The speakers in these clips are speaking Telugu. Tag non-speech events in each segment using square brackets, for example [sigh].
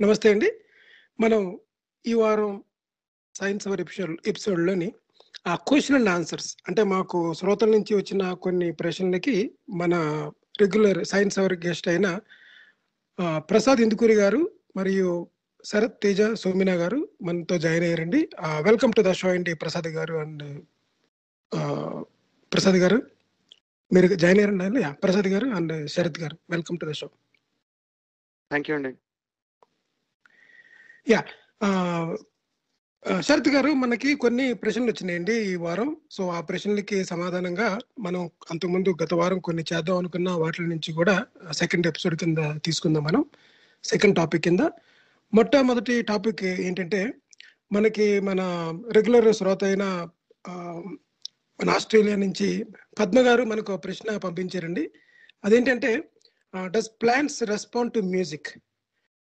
నమస్తే అండి. మనం ఈ వారం సైన్స్ అవర్ ఎపిసోడ్ ఎపిసోడ్లోని ఆ క్వశ్చన్ అండ్ ఆన్సర్స్ అంటే మాకు శ్రోతల నుంచి వచ్చిన కొన్ని ప్రశ్నలకి మన రెగ్యులర్ సైన్స్ అవర్ గెస్ట్ అయిన ప్రసాద్ ఇందుకూరి గారు మరియు శరత్ తేజ సోమినా గారు మనతో జాయిన్ అయ్యారండి. వెల్కమ్ టు ద షో అండి ప్రసాద్ గారు అండ్ ప్రసాద్ గారు. మీరు జాయిన్ అయ్యారండి యా, ప్రసాద్ గారు అండ్ శరత్ గారు. Welcome to the show thank you అండి. ఆ, శరత్ గారు మనకి కొన్ని ప్రశ్నలు వచ్చినాయండి ఈ వారం. సో ఆ ప్రశ్నలకి సమాధానంగా మనం అంతకుముందు గత వారం కొన్ని చేద్దాం అనుకున్న వాటి నుంచి కూడా సెకండ్ ఎపిసోడ్ కింద తీసుకుందాం మనం. సెకండ్ టాపిక్ కింద. మొట్టమొదటి టాపిక్ ఏంటంటే మనకి మన రెగ్యులర్ శ్రోత అయిన మన ఆస్ట్రేలియా నుంచి పద్మ గారు మనకు ఒక ప్రశ్న పంపించారండి. అదేంటంటే does plants respond to music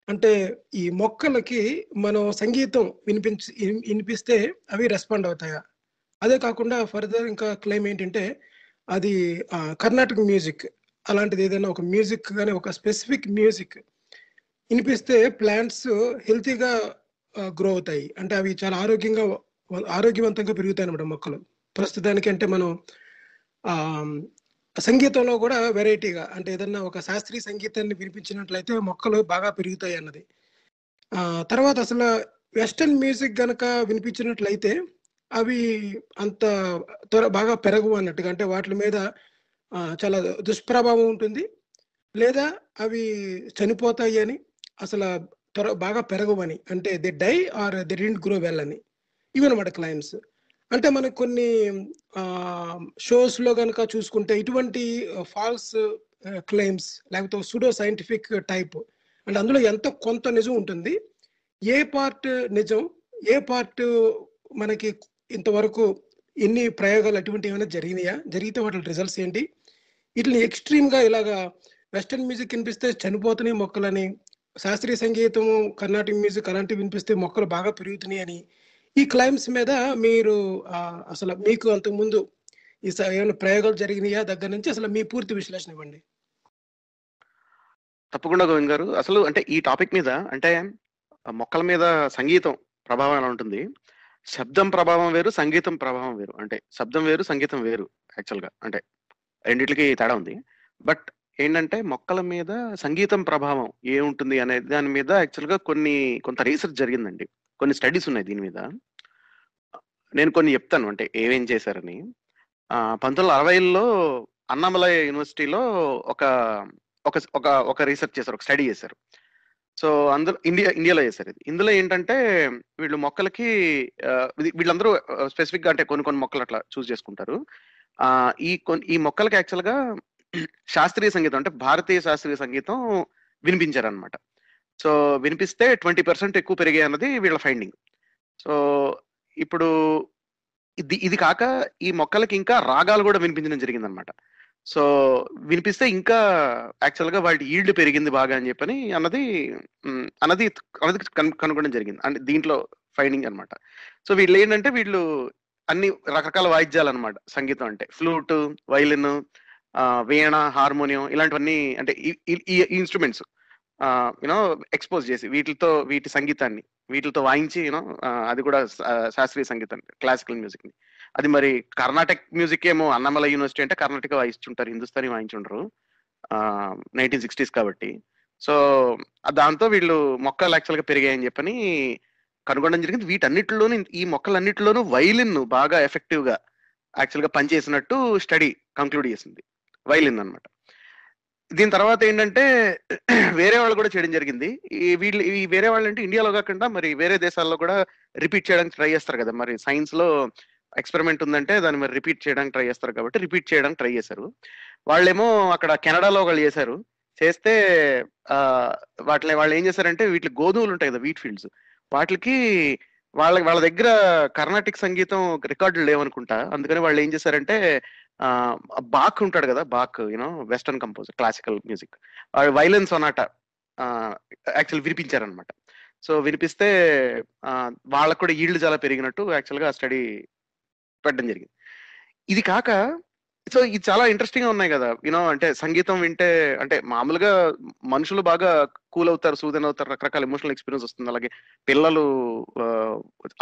అంటే ఈ మొక్కలకి మనం సంగీతం వినిపించి వినిపిస్తే అవి రెస్పాండ్ అవుతాయా? అదే కాకుండా ఫర్దర్ ఇంకా క్లెయిమ్ ఏంటంటే అది కర్ణాటక మ్యూజిక్ అలాంటిది ఏదైనా ఒక మ్యూజిక్ కానీ ఒక స్పెసిఫిక్ మ్యూజిక్ వినిపిస్తే ప్లాంట్స్ హెల్తీగా గ్రో అవుతాయి. అంటే అవి చాలా ఆరోగ్యంగా ఆరోగ్యవంతంగా పెరుగుతాయి అన్నమాట మొక్కలు. ప్రస్తుతానికి అంటే మనం సంగీతంలో కూడా వెరైటీగా అంటే ఏదన్నా ఒక శాస్త్రీయ సంగీతాన్ని వినిపించినట్లయితే మొక్కలు బాగా పెరుగుతాయి అన్నది. తర్వాత అసలు వెస్టర్న్ మ్యూజిక్ గనక వినిపించినట్లయితే అవి అంత త్వర బాగా పెరగవు అన్నట్టుగా అంటే వాటి మీద చాలా దుష్ప్రభావం ఉంటుంది. లేదా అవి చనిపోతాయి అని అసలు త్వర బాగా పెరగవని అంటే they die or they didn't grow well అని. ఇవన్నమాట క్లైమ్స్. అంటే మనకు కొన్ని షోస్లో కనుక చూసుకుంటే ఇటువంటి ఫాల్స్ క్లెయిమ్స్ లేకపోతే సుడో సైంటిఫిక్ టైప్ అంటే అందులో ఎంత కొంత నిజం ఉంటుంది ఏ పార్ట్ నిజం ఏ పార్ట్ మనకి ఇంతవరకు ఎన్ని ప్రయోగాలు అటువంటి ఏమైనా జరిగినాయా జరిగితే వాటి రిజల్ట్స్ ఏంటి వీటిని ఎక్స్ట్రీమ్గా ఇలాగా వెస్టర్న్ మ్యూజిక్ వినిపిస్తే చనిపోతున్నాయి మొక్కలని శాస్త్రీయ సంగీతం కర్ణాటక మ్యూజిక్ అలాంటివి వినిపిస్తే మొక్కలు బాగా పెరుగుతున్నాయి అని ఈ క్లైమ్స్ మీద మీరు అసలు మీకు అంతకుముందు ఈ ఏమైనా ప్రయోగాలు జరిగినాయా? దగ్గర నుంచి అసలు మీ పూర్తి విశ్లేషణ ఇవ్వండి. తప్పకుండా గోవింద్ గారు. అసలు అంటే ఈ టాపిక్ మీద అంటే మొక్కల మీద సంగీతం ప్రభావం ఎలా ఉంటుంది? శబ్దం ప్రభావం వేరు సంగీతం ప్రభావం వేరు. అంటే శబ్దం వేరు సంగీతం వేరు యాక్చువల్గా. అంటే రెండిట్లకి తేడా ఉంది. బట్ ఏంటంటే మొక్కల మీద సంగీతం ప్రభావం ఏముంటుంది అనే దాని మీద యాక్చువల్గా కొన్ని కొంత రీసెర్చ్ జరిగిందండి. కొన్ని స్టడీస్ ఉన్నాయి దీని మీద. నేను కొన్ని చెప్తాను. అంటే ఏమేం చేశారని. పంతొమ్మిది వందల అరవైలో అన్నామలై యూనివర్సిటీలో ఒక ఒక ఒక ఒక రీసెర్చ్ చేశారు ఒక స్టడీ చేశారు. సో అందులో ఇండియా ఇండియాలో చేశారు ఇది. ఇందులో ఏంటంటే వీళ్ళు మొక్కలకి ఇది- వీళ్ళందరూ స్పెసిఫిక్గా అంటే కొన్ని కొన్ని మొక్కలు అట్లా చూస్ చేసుకుంటారు. ఈ కొన్ని ఈ మొక్కలకి యాక్చువల్గా శాస్త్రీయ సంగీతం అంటే భారతీయ శాస్త్రీయ సంగీతం వినిపించారనమాట సో వినిపిస్తే ట్వంటీ పర్సెంట్ ఎక్కువ పెరిగాయి అన్నది వీళ్ళ ఫైండింగ్. సో ఇప్పుడు ఇది ఇది కాక ఈ మొక్కలకి ఇంకా రాగాలు కూడా వినిపించడం జరిగిందనమాట సో వినిపిస్తే ఇంకా యాక్చువల్గా వాటి ఈల్డ్ పెరిగింది బాగా అని చెప్పని అన్నది అన్నది అన్నది కనుగొనడం జరిగింది. అంటే దీంట్లో ఫైండింగ్ అన్నమాట. సో వీళ్ళు ఏంటంటే వీళ్ళు అన్ని రకరకాల వాయిద్యాలు అనమాట సంగీతం అంటే ఫ్లూట్ వైలిన్ వీణ హార్మోనియం ఇలాంటివన్నీ అంటే ఈ ఇన్స్ట్రుమెంట్స్. యూనో ఎక్స్పోజ్ చేసి వీటితో వీటి సంగీతాన్ని వీటితో వాయించి యూనో అది కూడా శాస్త్రీయ సంగీతం క్లాసికల్ మ్యూజిక్ని. అది మరి కర్ణాటక మ్యూజిక్ ఏమో అన్నమల యూనివర్సిటీ అంటే కర్ణాటక వాయిస్తుంటారు హిందుస్థానీ వాయించుంటారు నైన్టీన్ సిక్స్టీస్ కాబట్టి. సో దాంతో వీళ్ళు మొక్కలు యాక్చువల్గా పెరిగాయని చెప్పని కనుగొనడం జరిగింది. వీటన్నిటిలోనూ ఈ మొక్కలన్నిటిలోనూ వైలిన్ బాగా ఎఫెక్టివ్గా యాక్చువల్గా పనిచేసినట్టు స్టడీ కంక్లూడ్ చేసింది. వైలిన్ అన్నమాట. దీని తర్వాత ఏంటంటే వేరే వాళ్ళు కూడా చేయడం జరిగింది. ఈ వీళ్ళు ఈ వేరే వాళ్ళు అంటే ఇండియాలో కాకుండా మరి వేరే దేశాల్లో కూడా రిపీట్ చేయడానికి ట్రై చేస్తారు కదా. మరి సైన్స్లో ఎక్స్పెరిమెంట్ ఉందంటే దాన్ని మరి రిపీట్ చేయడానికి ట్రై చేస్తారు కాబట్టి రిపీట్ చేయడానికి ట్రై చేశారు. వాళ్ళేమో అక్కడ కెనడాలో వాళ్ళు చేశారు. చేస్తే ఆ వాటిని వాళ్ళు ఏం చేశారంటే వీటి గోధుమలు ఉంటాయి కదా వీట్ ఫీల్డ్స్ వాటికి వాళ్ళ వాళ్ళ దగ్గర కర్ణాటిక్ సంగీతం రికార్డులు లేవనుకుంటా. అందుకని వాళ్ళు ఏం చేశారంటే బాక్ ఉంటాడు కదా Bach you know western composer classical music violins sonata actual వినిపించారనమాట so వినిపిస్తే వాళ్ళకు కూడా ఈల్డ్ చాలా పెరిగినట్టు యాక్చువల్గా స్టడీ పెట్టడం జరిగింది. ఇది కాక సో ఇది చాలా ఇంట్రెస్టింగ్గా ఉన్నాయి కదా. యూనో అంటే సంగీతం వింటే అంటే మామూలుగా మనుషులు బాగా కూల్ అవుతారు సూదన్ అవుతారు రకరకాల ఎమోషనల్ ఎక్స్పీరియన్స్ వస్తుంది. అలాగే పిల్లలు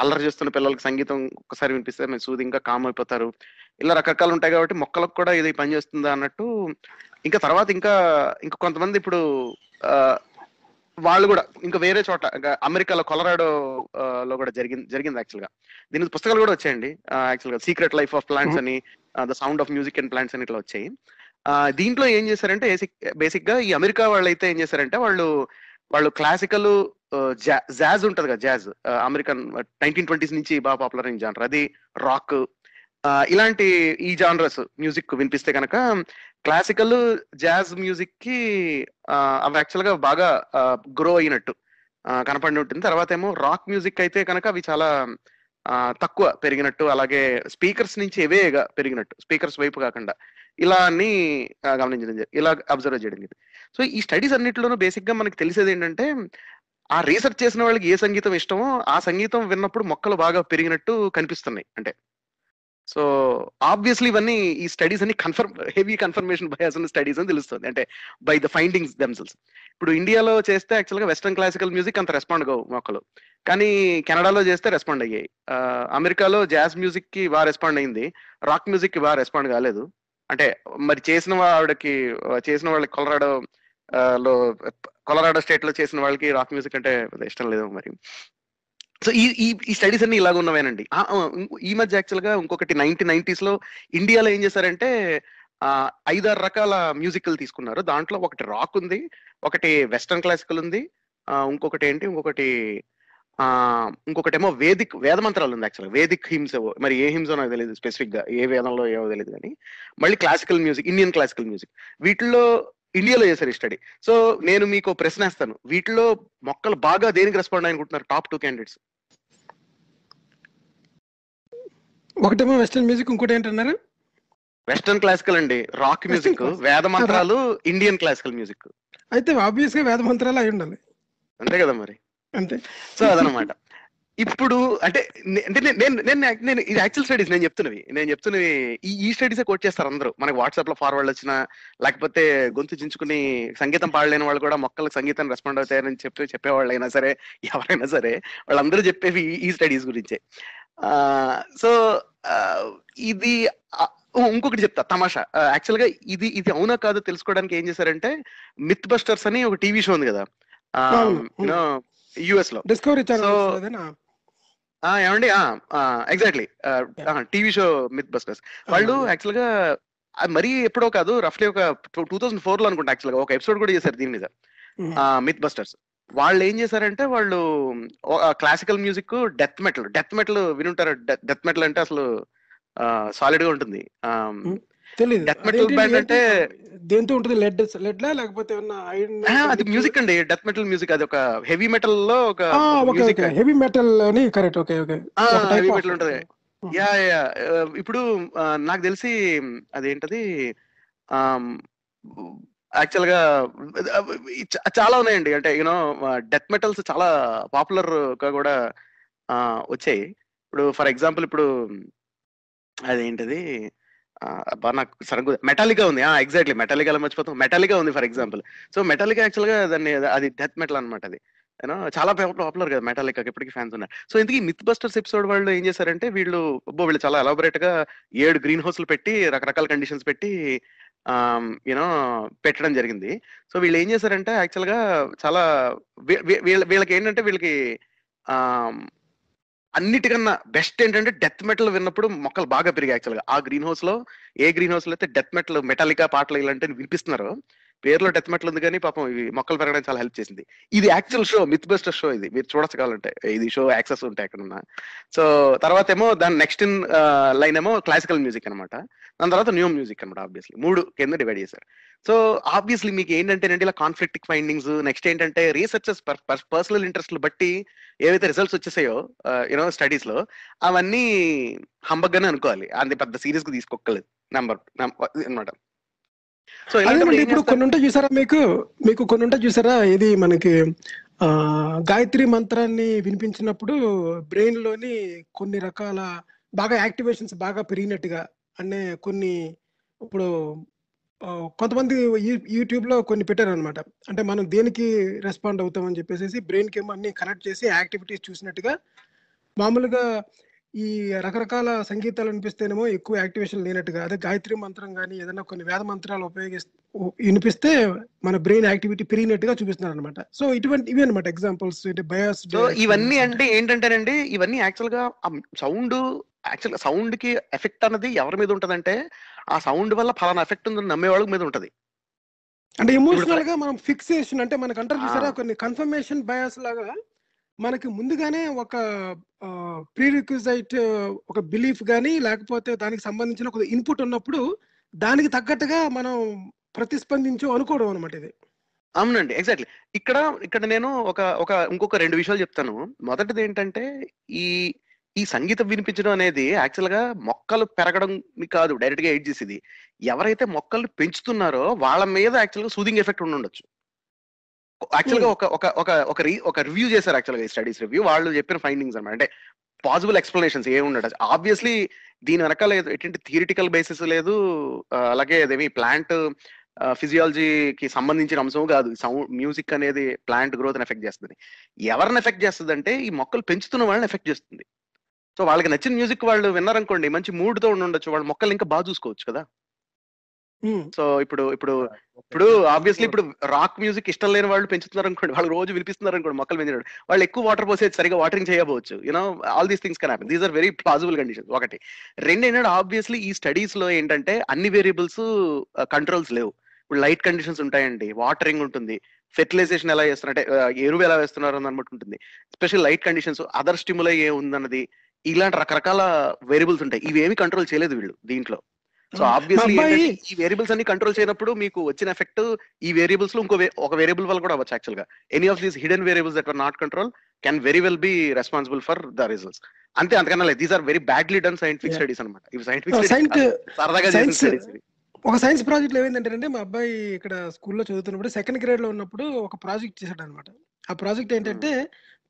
అల్లరి చేస్తున్న పిల్లలకి సంగీతం ఒక్కసారి వినిపిస్తే మేము సూదింగ్గా కామ్ అయిపోతారు. ఇలా రకరకాలు ఉంటాయి కాబట్టి మొక్కలకు కూడా ఇది పని చేస్తుందా అన్నట్టు. ఇంకా తర్వాత ఇంకా ఇంకా కొంతమంది ఇప్పుడు వాళ్ళు కూడా ఇంకా వేరే చోట ఇంకా అమెరికాలో కొలరాడో లో కూడా జరిగింది జరిగింది యాక్చువల్గా. దీని పుస్తకాలు కూడా వచ్చాయండి. యాక్చువల్గా సీక్రెట్ లైఫ్ ఆఫ్ ప్లాంట్స్ అని the sound of music and plants అని ఇట్లా వచ్చాయి. ఆ, దీంట్లో ఏం చేశారంటే బేసిక్గా ఈ అమెరికా వాళ్ళు అయితే ఏం చేశారంటే వాళ్ళు వాళ్ళు క్లాసికల్ జాజ్ ఉంటది కదా జాజ్ అమెరికన్ నైన్టీన్ ట్వంటీస్ నుంచి బాగా పాపులర్ అయిన జానర్ అది రాక్ ఇలాంటి ఈ జానరస్ మ్యూజిక్ వినిపిస్తే కనుక క్లాసికల్ జాజ్ మ్యూజిక్కి అవి యాక్చువల్గా బాగా గ్రో అయినట్టు కనపడి ఉంటుంది. తర్వాత ఏమో రాక్ మ్యూజిక్ అయితే కనుక అవి చాలా తక్కువ పెరిగినట్టు అలాగే స్పీకర్స్ నుంచి ఎవేగా పెరిగినట్టు స్పీకర్స్ వైపు కాకుండా. ఇలా అన్ని గమనించడం ఇలా అబ్జర్వ్ చేయడం జరిగింది. సో ఈ స్టడీస్ అన్నిటిలోనూ బేసిక్గా మనకి తెలిసేది ఏంటంటే ఆ రీసెర్చ్ చేసిన వాళ్ళకి ఏ సంగీతం ఇష్టమో ఆ సంగీతం విన్నప్పుడు మొక్కలు బాగా పెరిగినట్టు కనిపిస్తున్నాయి. అంటే సో ఆబ్వియస్లీ ఇవన్నీ ఈ స్టడీస్ అన్ని కన్ఫర్మ్ హెవీ కన్ఫర్మేషన్ బయాస్ ఉన్న స్టడీస్ అని తెలుస్తుంది. అంటే బై ద ఫైండింగ్స్ దెమ్సెల్స్ ఇప్పుడు ఇండియాలో చేస్తే యాక్చువల్గా వెస్ట్రన్ క్లాసికల్ మ్యూజిక్ అంత రెస్పాండ్ కావు మొక్కలు. కానీ కెనడాలో చేస్తే రెస్పాండ్ అయ్యాయి. అమెరికాలో జాజ్ మ్యూజిక్కి బాగా రెస్పాండ్ అయింది. రాక్ మ్యూజిక్కి బాగా రెస్పాండ్ కాలేదు. అంటే మరి చేసిన ఆవిడకి చేసిన వాళ్ళకి కొలరాడో లో కొలరాడో స్టేట్లో చేసిన వాళ్ళకి రాక్ మ్యూజిక్ అంటే ఇష్టం లేదు మరి. సో ఈ ఈ ఈ స్టడీస్ అన్ని ఇలాగ ఉన్నవేనండి. ఈ మధ్య యాక్చువల్గా ఇంకొకటి నైన్టీన్ నైన్టీస్లో ఇండియాలో ఏం చేశారంటే ఐదారు రకాల మ్యూజికల్ తీసుకున్నారు. దాంట్లో ఒకటి రాక్ ఉంది ఒకటి వెస్టర్న్ క్లాసికల్ ఉంది ఇంకొకటి ఏంటి ఇంకొకటి ఆ ఇంకొకటి ఏమో వేదిక్ వేద మంత్రాలు ఉంది యాక్చువల్గా వేదిక్ హిమ్స్ మరి ఏ హిమ్స్ నాకు తెలియదు స్పెసిఫిక్గా ఏ వేదంలో ఏవో తెలియదు కానీ మళ్ళీ classical music Indian classical music వీటిల్లో ఇండియాలో చేశారు స్టడీ సో నేను మీకు ప్రశ్న వేస్తాను వీటిలో మొక్కలు బాగా దేనికి రెస్పాండ్ అనుకుంటున్నారు టాప్ టూ క్యాండిడేట్స్ ఒకటేమో వెస్టర్న్ మ్యూజిక్ ఇంకోటి ఏంటన్నారు? వెస్టర్న్ క్లాసికల్ అండి. Rock music. వేద మంత్రాలు ఇండియన్ క్లాసికల్ మ్యూజిక్ అయితే ఆబ్వియస్గా వేద మంత్రాలు అయి ఉండాలి. అంతే కదా మరి? అంతే. సో అదనమాట ఇప్పుడు అంటే అంటే నేను నేను నేను ఇది యాక్చువల్ స్టడీస్ నేను చెప్తున్నవి. నేను చెప్తున్నవి ఈ ఈ స్టడీసే కోట్ చేస్తారు అందరూ. మనకి వాట్సాప్లో ఫార్వర్డ్ వచ్చిన లేకపోతే గొంతు చించుకుని సంగీతం పాడలేని వాళ్ళు కూడా మొక్కలకు సంగీతం రెస్పాండ్ అవుతారని చెప్పి చెప్పేవాళ్ళు అయినా సరే ఎవరైనా సరే వాళ్ళందరూ చెప్పేవి ఈ- స్టడీస్ గురించే. సో ఇది ఇంకొకటి చెప్తా తమాషా. యాక్చువల్గా ఇది ఇది అవునా కాదో తెలుసుకోవడానికి ఏం చేశారంటే మిత్ బస్టర్స్ అని ఒక టీవీ షో ఉంది కదా. యుఎస్లో. డిస్కవరీ ఛానల్ ఏమండి? Exactly TV show myth busters వాళ్ళు యాక్చువల్గా మరీ ఎప్పుడో కాదు రఫ్లీ ఒక టూ థౌసండ్ ఫోర్లో అనుకుంటా యాక్చువల్గా. ఒక ఎపిసోడ్ కూడా చేశారు దీని మీద. మిత్ బస్టర్స్ వాళ్ళు ఏం చేశారంటే వాళ్ళు classical music death metal death metal వినుంటారు? డెత్ మెటల్ అంటే అసలు సాలిడ్గా ఉంటుంది. Metal అదేంటి, band ఏంటి? అంటే- దేంతో ఉంటుంది? లెడ్ లెడ్ లా లేకపోతే అది మ్యూజిక్ అండి. డెత్ మెటల్ మ్యూజిక్ అది ఒక హెవీ మెటల్లో ఒక హెవీ మెటల్ అని correct okay okay of- metal ఉంటది. యా యా ఇప్పుడు ఆ, నాకు తెలిసి అదేంటది? యాక్చువల్గా చాలా ఉన్నాయండి. అంటే యూనో డెత్ మెటల్స్ చాలా పాపులర్గా కూడా వచ్చాయి. ఇప్పుడు ఫర్ ఎగ్జాంపుల్ ఇప్పుడు అదేంటది? అబ్బా నాకు సడన్ మెటాలికా ఉంది. ఎగ్జాక్ట్లీ మెటాలికా మర్చిపోతాం. మెటాలికా ఉంది ఫర్ ఎగ్జాంపుల్ సో మెటాలికా యాక్చువల్గా దాన్ని అది డెత్ మెటల్ అనమాట అది. చాలా పాపులర్ కదా మెటాలికా ఇప్పటికీ ఫ్యాన్స్ ఉన్నారు. సో ఇంతకీ మిత్ బస్టర్స్ ఎపిసోడ్ వాళ్ళు ఏం చేశారంటే వీళ్ళు అబ్బో వీళ్ళు చాలా ఎలాబరేట్గా ఏడు గ్రీన్ హౌస్లు పెట్టి రకరకాల కండిషన్స్ పెట్టి యూనో పెట్టడం జరిగింది. సో వీళ్ళు ఏం చేశారంటే యాక్చువల్గా చాలా వీళ్ళకి ఏంటంటే వీళ్ళకి అన్నిటికన్నా బెస్ట్ ఏంటంటే డెత్ మెటల్ విన్నప్పుడు మొక్కలు బాగా పెరిగాయి యాక్చువల్గా ఆ గ్రీన్ హౌస్లో ఏ గ్రీన్ హౌస్లో అయితే డెత్ మెటల్ మెటాలికా పాటలు ఇలాంటివి వినిపిస్తున్నారు పేరులో డెత్ మెటల్ ఉంది కానీ పాపం ఇవి మొక్కలు పెరగడానికి చాలా హెల్ప్ చేసింది. ఇది actual show MythBuster show ఇది. మీరు చూడొచ్చు కావాలంటే ఇది షో యాక్సెస్ ఉంటాయి ఎక్కడున్నా. సో తర్వాత ఏమో దాని నెక్స్ట్ ఇన్ లైన్ ఏమో క్లాసికల్ మ్యూజిక్ అనమాట దాని తర్వాత న్యూ మ్యూజిక్ అనమాట ఆబ్వియస్లీ మూడు కింద డివైడ్ చేశారు. సో ఆబ్వియస్లీ మీకు ఏంటంటే ఇలా కాన్ఫ్లిక్ట్ ఫైండింగ్స్ నెక్స్ట్ ఏంటంటే రీసెర్చెస్ పర్సనల్ ఇంట్రెస్ట్ బట్టి ఏవైతే రిజల్ట్స్ వచ్చేసాయో యూనో స్టడీస్లో అవన్నీ హంబగ్గానే అనుకోవాలి. అంత పెద్ద సీరియస్గా తీసుకోలేదు నెంబర్ అనమాట సో ఇప్పుడు కొన్ని ఉంటాయి చూసారా మీకు? మీకు కొన్ని ఉంటాయి చూసారా? ఇది మనకి ఆ గాయత్రి మంత్రాన్ని వినిపించినప్పుడు బ్రెయిన్లోని కొన్ని రకాల బాగా యాక్టివేషన్స్ బాగా పెరిగినట్టుగా అనే కొన్ని ఇప్పుడు కొంతమంది యూట్యూబ్లో కొన్ని పెట్టారు అనమాట అంటే మనం దేనికి రెస్పాండ్ అవుతామని చెప్పేసి బ్రెయిన్కి ఏమో అన్ని కనెక్ట్ చేసి యాక్టివిటీస్ చూసినట్టుగా మామూలుగా ఈ రకరకాల సంగీతాలు వినిపిస్తేనేమో ఎక్కువ యాక్టివేషన్ లేనట్టుగా అదే గాయత్రి మంత్రం కానీ ఏదైనా కొన్ని వేద మంత్రాలు ఉపయోగిస్తే వినిపిస్తే మన బ్రెయిన్ యాక్టివిటీ పెరిగినట్టుగా చూపిస్తున్నారు అనమాట సో ఇటువంటి ఇవి అనమాట ఎగ్జాంపుల్స్ బయాస్ సో ఇవన్నీ అంటే ఏంటంటేనండి ఇవన్నీ యాక్చువల్గా సౌండ్ యాక్చువల్ సౌండ్కి ఎఫెక్ట్ అన్నది ఎవరి మీద ఉంటదంటే ఆ సౌండ్ వల్ల ఫలానా ఎఫెక్ట్ ఉందని నమ్మే వాళ్ళ మీద ఉంటది. అంటే ఎమోషనల్గా మనం ఫిక్సేషన్ అంటే మనకు అంటారు చూసారా. కొన్ని కన్ఫర్మేషన్ బయాస్ లాగా మనకి ముందుగానే ఒక ప్రీ రిక్విజైట్ ఒక బిలీఫ్ కానీ లేకపోతే దానికి సంబంధించిన ఒక ఇన్పుట్ ఉన్నప్పుడు దానికి తగ్గట్టుగా మనం ప్రతిస్పందించు అనుకోవడం అనమాట ఇది. అవునండి ఎగ్జాక్ట్లీ ఇక్కడ ఇక్కడ నేను ఒక ఒక ఇంకొక రెండు విషయాలు చెప్తాను. మొదటిది ఏంటంటే ఈ ఈ సంగీతం వినిపించడం అనేది యాక్చువల్గా మొక్కలు పెరగడం కాదు డైరెక్ట్గా ఎయిడ్ చేసేది. ఎవరైతే మొక్కలు పెంచుతున్నారో వాళ్ళ మీద యాక్చువల్గా సూదింగ్ ఎఫెక్ట్ ఉండొచ్చు యాక్చువల్గా ఒక ఒక ఒక ఒక రీ ఒక రివ్యూ చేశారు యాక్చువల్గా ఈ స్టడీస్ రివ్యూ వాళ్ళు చెప్పిన ఫైండింగ్స్ అన్నమాట. అంటే పాసిబుల్ ఎక్స్ప్లెనేషన్స్ ఏ ఉండదు. ఆబ్వియస్లీ దీని వెనకాల ఎటువంటి థియరిటికల్ బేసిస్ లేదు. అలాగే అదేమి ప్లాంట్ ఫిజియాలజీకి సంబంధించిన అంశం కాదు. సౌండ్ మ్యూజిక్ అనేది ప్లాంట్ గ్రోత్ ఎఫెక్ట్ చేస్తుంది. ఎవరిని ఎఫెక్ట్ చేస్తుంది అంటే ఈ మొక్కలు పెంచుతున్న వాళ్ళని ఎఫెక్ట్ చేస్తుంది. సో వాళ్ళకి నచ్చిన మ్యూజిక్ వాళ్ళు విన్నారనుకోండి మంచి మూడ్తో ఉండి ఉండొచ్చు. వాళ్ళ మొక్కలు ఇంకా బాగా చూసుకోవచ్చు కదా. సో ఇప్పుడు ఇప్పుడు ఇప్పుడు ఆబ్వియస్లీ ఇప్పుడు రాక్ మ్యూజిక్ ఇష్టం లేని వాళ్ళు పెంచుతున్నారు అనుకోండి వాళ్ళు రోజు వినిపిస్తున్నారు అనుకోండి మొక్కలు పెంచారు వాళ్ళు ఎక్కువ వాటర్ పోసే సరిగా వాటరింగ్ చేయకపోవచ్చు you know all these things can happen these are very plausible conditions ఒకటి. రెండు ఏంటంటే ఆబ్వియస్లీ ఈ స్టడీస్లో ఏంటంటే అన్ని వేరియబుల్స్ కంట్రోల్స్ లేవు. ఇప్పుడు లైట్ కండిషన్స్ ఉంటాయండి. వాటరింగ్ ఉంటుంది. ఫెర్టిలైజేషన్ ఎలా చేస్తున్నారు? అంటే ఆ, ఎరువు ఎలా వేస్తున్నారు అని అనమాట ఉంటుంది. Special light conditions other stimuli ఏ ఉందన్నది ఇలాంటి రకరకాల వేరియబుల్స్ ఉంటాయి. ఇవేమి కంట్రోల్ చేయలేదు వీళ్ళు దీంట్లో. సో ఆబ్వియస్లీ ఈ వేరియబుల్స్ అన్ని కంట్రోల్ చేయనప్పుడు మీకు వచ్చిన ఎఫెక్ట్ ఈ వేరియబుల్స్లో ఇంకో ఒక వేరియబుల్ వల్ల కూడా అవ్వచ్చు యాక్చువల్గా. Any of these hidden variables that are not control can very well be responsible for the results అంతే అంతకన్నా లేదు. These are very badly done scientific. Studies అనమాట ఇవి సైంటిఫిక్ సైంట్ సరదాగా చేసిన స్టడీస్ ఒక సైన్స్ ప్రాజెక్ట్లో ఏమైందంటే మా అబ్బాయి ఇక్కడ స్కూల్లో చదువుతున్నప్పుడు సెకండ్ గ్రేడ్లో ఉన్నప్పుడు ఒక ప్రాజెక్ట్ చేశాడు అనమాట ఆ ప్రాజెక్ట్ ఏంటంటే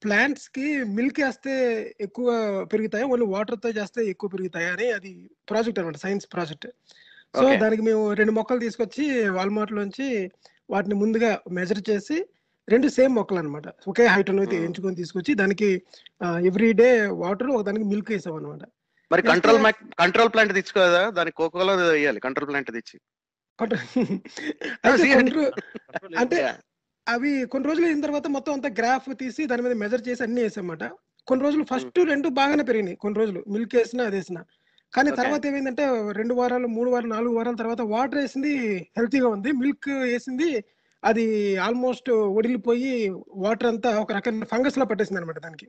ప్లాంట్స్కి మిల్క్ వేస్తే ఎక్కువ పెరుగుతాయా? ఓన్లీ వాటర్తో చేస్తే ఎక్కువ పెరుగుతాయా అని అది ప్రాజెక్ట్ అనమాట సైన్స్ ప్రాజెక్ట్. సో. దానికి మేము రెండు మొక్కలు తీసుకొచ్చి వాల్మార్ట్ లోంచి వాటిని ముందుగా మెజర్ చేసి రెండు సేమ్ మొక్కలు అనమాట ఒకే హైట్ Hmm. ఎంచుకొని తీసుకొచ్చి దానికి ఎవ్రీ డే వాటర్ ఒక దానికి మిల్క్ వేసాం అనమాట మరి కంట్రోల్ కంట్రోల్ ప్లాంట్ తెచ్చు కదా దానికి కోకోలో వేయాలి కంట్రోల్ ప్లాంట్ తెచ్చి. అయితే అంటే. అవి కొన్ని రోజులు అయిన తర్వాత మొత్తం అంతా గ్రాఫ్ తీసి దాని మీద మెజర్ చేసి అన్ని వేసామాట కొన్ని రోజులు ఫస్ట్ రెండు బాగానే పెరిగినాయి కొన్ని రోజులు. మిల్క్ వేసినా అది వేసినా. కానీ. తర్వాత ఏమైందంటే రెండు వారాలు మూడు వారాలు నాలుగు వారాల తర్వాత వాటర్ వేసింది హెల్తీగా ఉంది. మిల్క్ వేసింది అది ఆల్మోస్ట్ ఒడిలిపోయి వాటర్ అంతా ఒక రకమైన ఫంగస్ లా పట్టేసింది అనమాట దానికి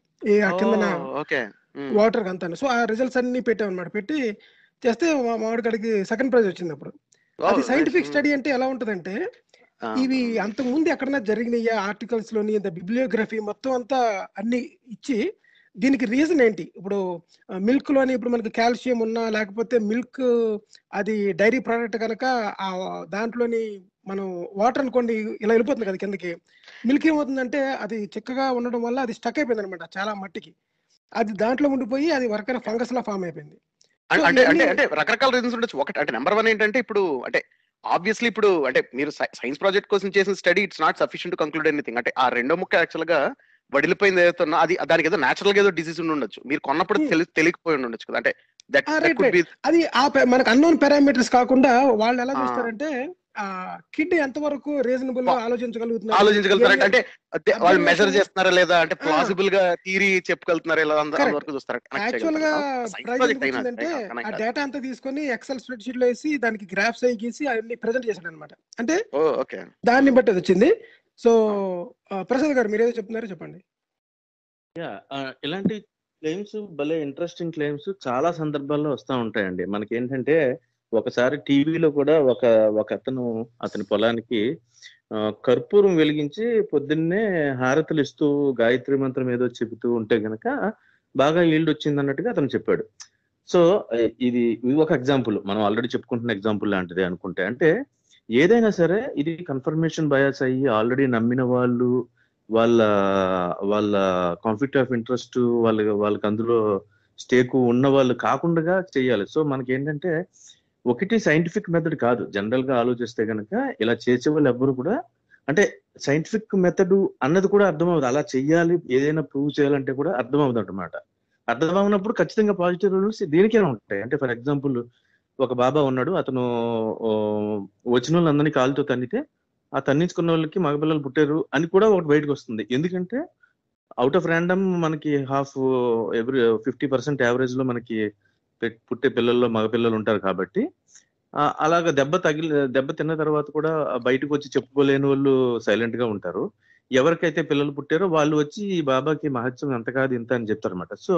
కిందన ఓకే వాటర్ అంతా సో ఆ రిజల్ట్స్ అన్ని పెట్టామన్నమాట. పెట్టి చేస్తే మా మామిడికాడికి సెకండ్ ప్రైజ్ వచ్చింది అప్పుడు. అది సైంటిఫిక్ స్టడీ అంటే ఎలా ఉంటదంటే ఇవి అంతకు ముందు ఎక్కడైనా జరిగినాయా? ఆర్టికల్స్లోని ద బిబ్లియోగ్రఫీ మొత్తం అంతా అన్ని ఇచ్చి దీనికి రీజన్ ఏంటి? ఇప్పుడు మిల్క్లోని ఇప్పుడు మనకి కాల్షియం ఉన్నా లేకపోతే మిల్క్ అది డైరీ ప్రోడక్ట్ కనుక ఆ దాంట్లోని మనం వాటర్ అనుకోండి ఇలా వెళ్ళిపోతుంది కదా కిందకి. మిల్క్ ఏమవుతుందంటే అది చిక్కగా ఉండడం వల్ల అది స్టక్ అయిపోయింది అనమాట చాలా మట్టికి. అది దాంట్లో ఉండిపోయి అది వరకైన ఫంగస్ లా ఫామ్ అయిపోయింది. అంటే అంటే అంటే రకరకాల రీజన్స్ ఉండొచ్చు. ఒకటి అంటే నెంబర్ వన్ ఏంటంటే ఇప్పుడు అంటే ఆబ్వియస్లీ ఇప్పుడు అంటే మీరు సైన్స్ ప్రాజెక్ట్ కోసం చేసిన study it's not sufficient to conclude anything అంటే ఆ రెండో ముక్క యాక్చువల్గా వడిలిపోయింది ఉన్నా అది దానికి ఏదో నేచురల్గా ఏదో డిసీజ్ ఉండి ఉండొచ్చు మీరు కొన్నప్పుడు Hmm. తెలి తెలియకపోయి ఉండొచ్చు కదా అంటే అది మనకు అన్నోన్ పారామీటర్స్ కాకుండా వాళ్ళు ఎలా. చూస్తారంటే కిడ్ ఎంతవరకు రీజనబుల్గా ఆలోచించగలుగుతున్నారు? ఆలోచించగలుగుతారు. అంటే వాళ్ళు మెజర్ చేస్తున్నారా లేదా? అంటే. ప్లాసిబుల్గా థీరీ చెప్పగలుగుతున్నారా లేదా. అంతవరకు చూస్తారు? యాక్చువల్గా వచ్చిందంటే ఆ డేటా అంతా తీసుకొని ఎక్సెల్ స్ప్రెడ్ షీట్లో వేసి దానికి గ్రాఫ్స్ అయి గీసి అవన్నీ ప్రెజెంట్ చేశాడు అనమాట అంటే దాన్ని బట్టి అది వచ్చింది. సో ప్రసాద్ గారు మీరు ఏదో చెప్తున్నారో చెప్పండి. యా ఇలాంటి క్లెయిమ్స్ భలే ఇంట్రెస్టింగ్ క్లెయిమ్స్ చాలా సందర్భాల్లో వస్తూ ఉంటాయండి. మనకి ఏంటంటే ఒకసారి టీవీలో కూడా ఒక ఒక అతను అతని పొలానికి కర్పూరం వెలిగించి పొద్దున్నే హారతులు ఇస్తూ గాయత్రి మంత్రం ఏదో చెబుతూ ఉంటే గనక బాగా ఈల్డ్ వచ్చింది అన్నట్టుగా అతను చెప్పాడు. సో ఇది ఇది ఒక ఎగ్జాంపుల్. మనం ఆల్రెడీ చెప్పుకుంటున్న ఎగ్జాంపుల్ లాంటిది అనుకుంటే. అంటే ఏదైనా సరే ఇది కన్ఫర్మేషన్ బయాస్ అయ్యి ఆల్రెడీ నమ్మిన వాళ్ళు వాళ్ళ వాళ్ళ కాన్ఫ్లిక్ట్ ఆఫ్ ఇంట్రెస్ట్ వాళ్ళ వాళ్ళకి అందులో స్టేక్ ఉన్న వాళ్ళు కాకుండా చేయాలి. సో మనకి ఏంటంటే ఒకటి సైంటిఫిక్ మెథడ్ కాదు. జనరల్గా ఆలోచిస్తే కనుక ఇలా చేసే వాళ్ళు ఎవ్వరు కూడా అంటే సైంటిఫిక్ మెథడ్ అన్నది కూడా అర్థమవుతుంది అలా చెయ్యాలి ఏదైనా ప్రూవ్ చేయాలంటే కూడా అర్థమవుతుంది అనమాట అర్థమవునప్పుడు ఖచ్చితంగా పాజిటివ్ రూల్స్ దీనికే ఉంటాయి. అంటే ఫర్ ఎగ్జాంపుల్ ఒక బాబా ఉన్నాడు. అతను వచ్చిన వాళ్ళందరినీ కాలుతో తన్నితే ఆ తన్నించుకున్న వాళ్ళకి మగపిల్లలు పుట్టారు అని కూడా ఒకటి బయటకు వస్తుంది ఎందుకంటే అవుట్ ఆఫ్ ర్యాండమ్ మనకి హాఫ్ ఎవ్రీ ఫిఫ్టీ పర్సెంట్ యావరేజ్లో మనకి పుట్టే పిల్లల్లో మగపిల్లలు ఉంటారు కాబట్టి ఆ, అలాగ దెబ్బ తగిలి దెబ్బ తిన్న తర్వాత కూడా బయటకు వచ్చి చెప్పుకోలేని వాళ్ళు సైలెంట్గా ఉంటారు. ఎవరికైతే పిల్లలు పుట్టారో వాళ్ళు వచ్చి ఈ బాబాకి మహత్యం ఎంత కాదు ఇంత అని చెప్తారు అనమాట సో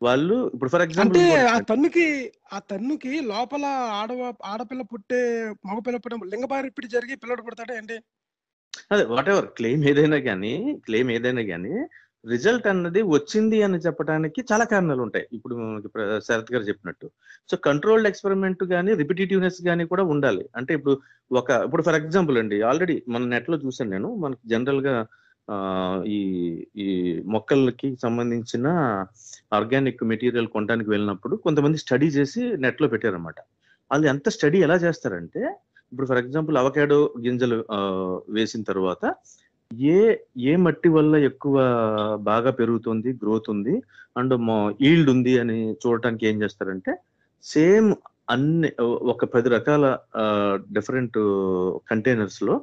వాళ్ళు ఇప్పుడు ఫర్ అంటే ఎగ్జాంపుల్ ఆ తన్నుకి ఆ తన్నుకి లోపల ఆడవ ఆడపిల్ల పుట్టే మగపిల్ల పుట్టే లింగబారిపిడి జరిగి పిల్లడు పుడతాడే అదే వాట్ ఎవర్ క్లెయిమ్ ఏదైనా కానీ క్లెయిమ్ ఏదైనా కానీ రిజల్ట్ అన్నది వచ్చింది అని చెప్పడానికి చాలా కారణాలు ఉంటాయి. ఇప్పుడు మనకి శరత్ గారు చెప్పినట్టు. సో కంట్రోల్డ్ ఎక్స్పెరిమెంట్ కానీ రిపిటేటివ్నెస్ కానీ కూడా ఉండాలి. అంటే ఇప్పుడు ఒక ఇప్పుడు ఫర్ ఎగ్జాంపుల్ అండి ఆల్రెడీ మన నెట్లో చూసాను నేను మనకి జనరల్గా ఈ ఈ మొక్కలకి సంబంధించిన ఆర్గానిక్ మెటీరియల్ కొనడానికి వెళ్ళినప్పుడు కొంతమంది స్టడీ చేసి నెట్లో పెట్టారనమాట వాళ్ళు ఎంత స్టడీ ఎలా చేస్తారంటే ఇప్పుడు ఫర్ ఎగ్జాంపుల్ అవకాడో గింజలు వేసిన తర్వాత ఏ ఏ మట్టి వల్ల ఎక్కువ బాగా పెరుగుతుంది గ్రోత్ ఉంది? అండ్ ఈల్డ్ ఉంది అని చూడటానికి ఏం చేస్తారంటే సేమ్ అన్ని ఒక పది రకాల డిఫరెంట్ కంటైనర్స్లో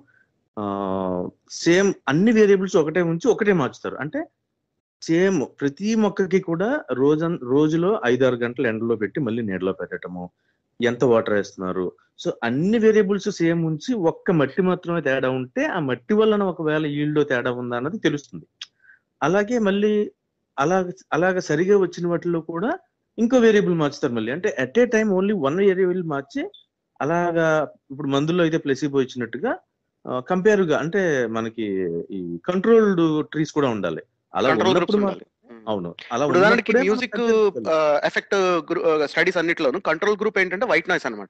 సేమ్ అన్ని వేరియబుల్స్ ఒకటే ఉంచి ఒకటే మార్చుతారు. అంటే సేమ్ ప్రతి మొక్కకి కూడా రోజు రోజులో ఐదారు గంటలు ఎండలో పెట్టి మళ్ళీ నీడలో పెట్టడము ఎంత వాటర్ వేస్తున్నారు? సో అన్ని వేరియబుల్స్ సేమ్ ఉంచి ఒక్క మట్టి మాత్రమే తేడా ఉంటే ఆ మట్టి వలన ఒకవేళ ఈల్డ్ తేడా ఉందా అన్నది తెలుస్తుంది. అలాగే మళ్ళీ అలాగ అలాగ సరిగా వచ్చిన వాటిలో కూడా ఇంకో వేరియబుల్ మార్చుతారు మళ్ళీ. అంటే at a time only one variable మార్చి అలాగా ఇప్పుడు మందుల్లో అయితే ప్లెసిబో ఇచ్చినట్టుగా కంపేర్గా అంటే మనకి ఈ కంట్రోల్డ్ ట్రీస్ కూడా ఉండాలి. అలా ఉన్నప్పుడు అవును. అలా ఉదాహరణకి మ్యూజిక్. ఎఫెక్ట్ స్టడీస్ అన్నిట్లోనూ కంట్రోల్ గ్రూప్ ఏంటంటే వైట్ నాయిస్ అన్నమాట.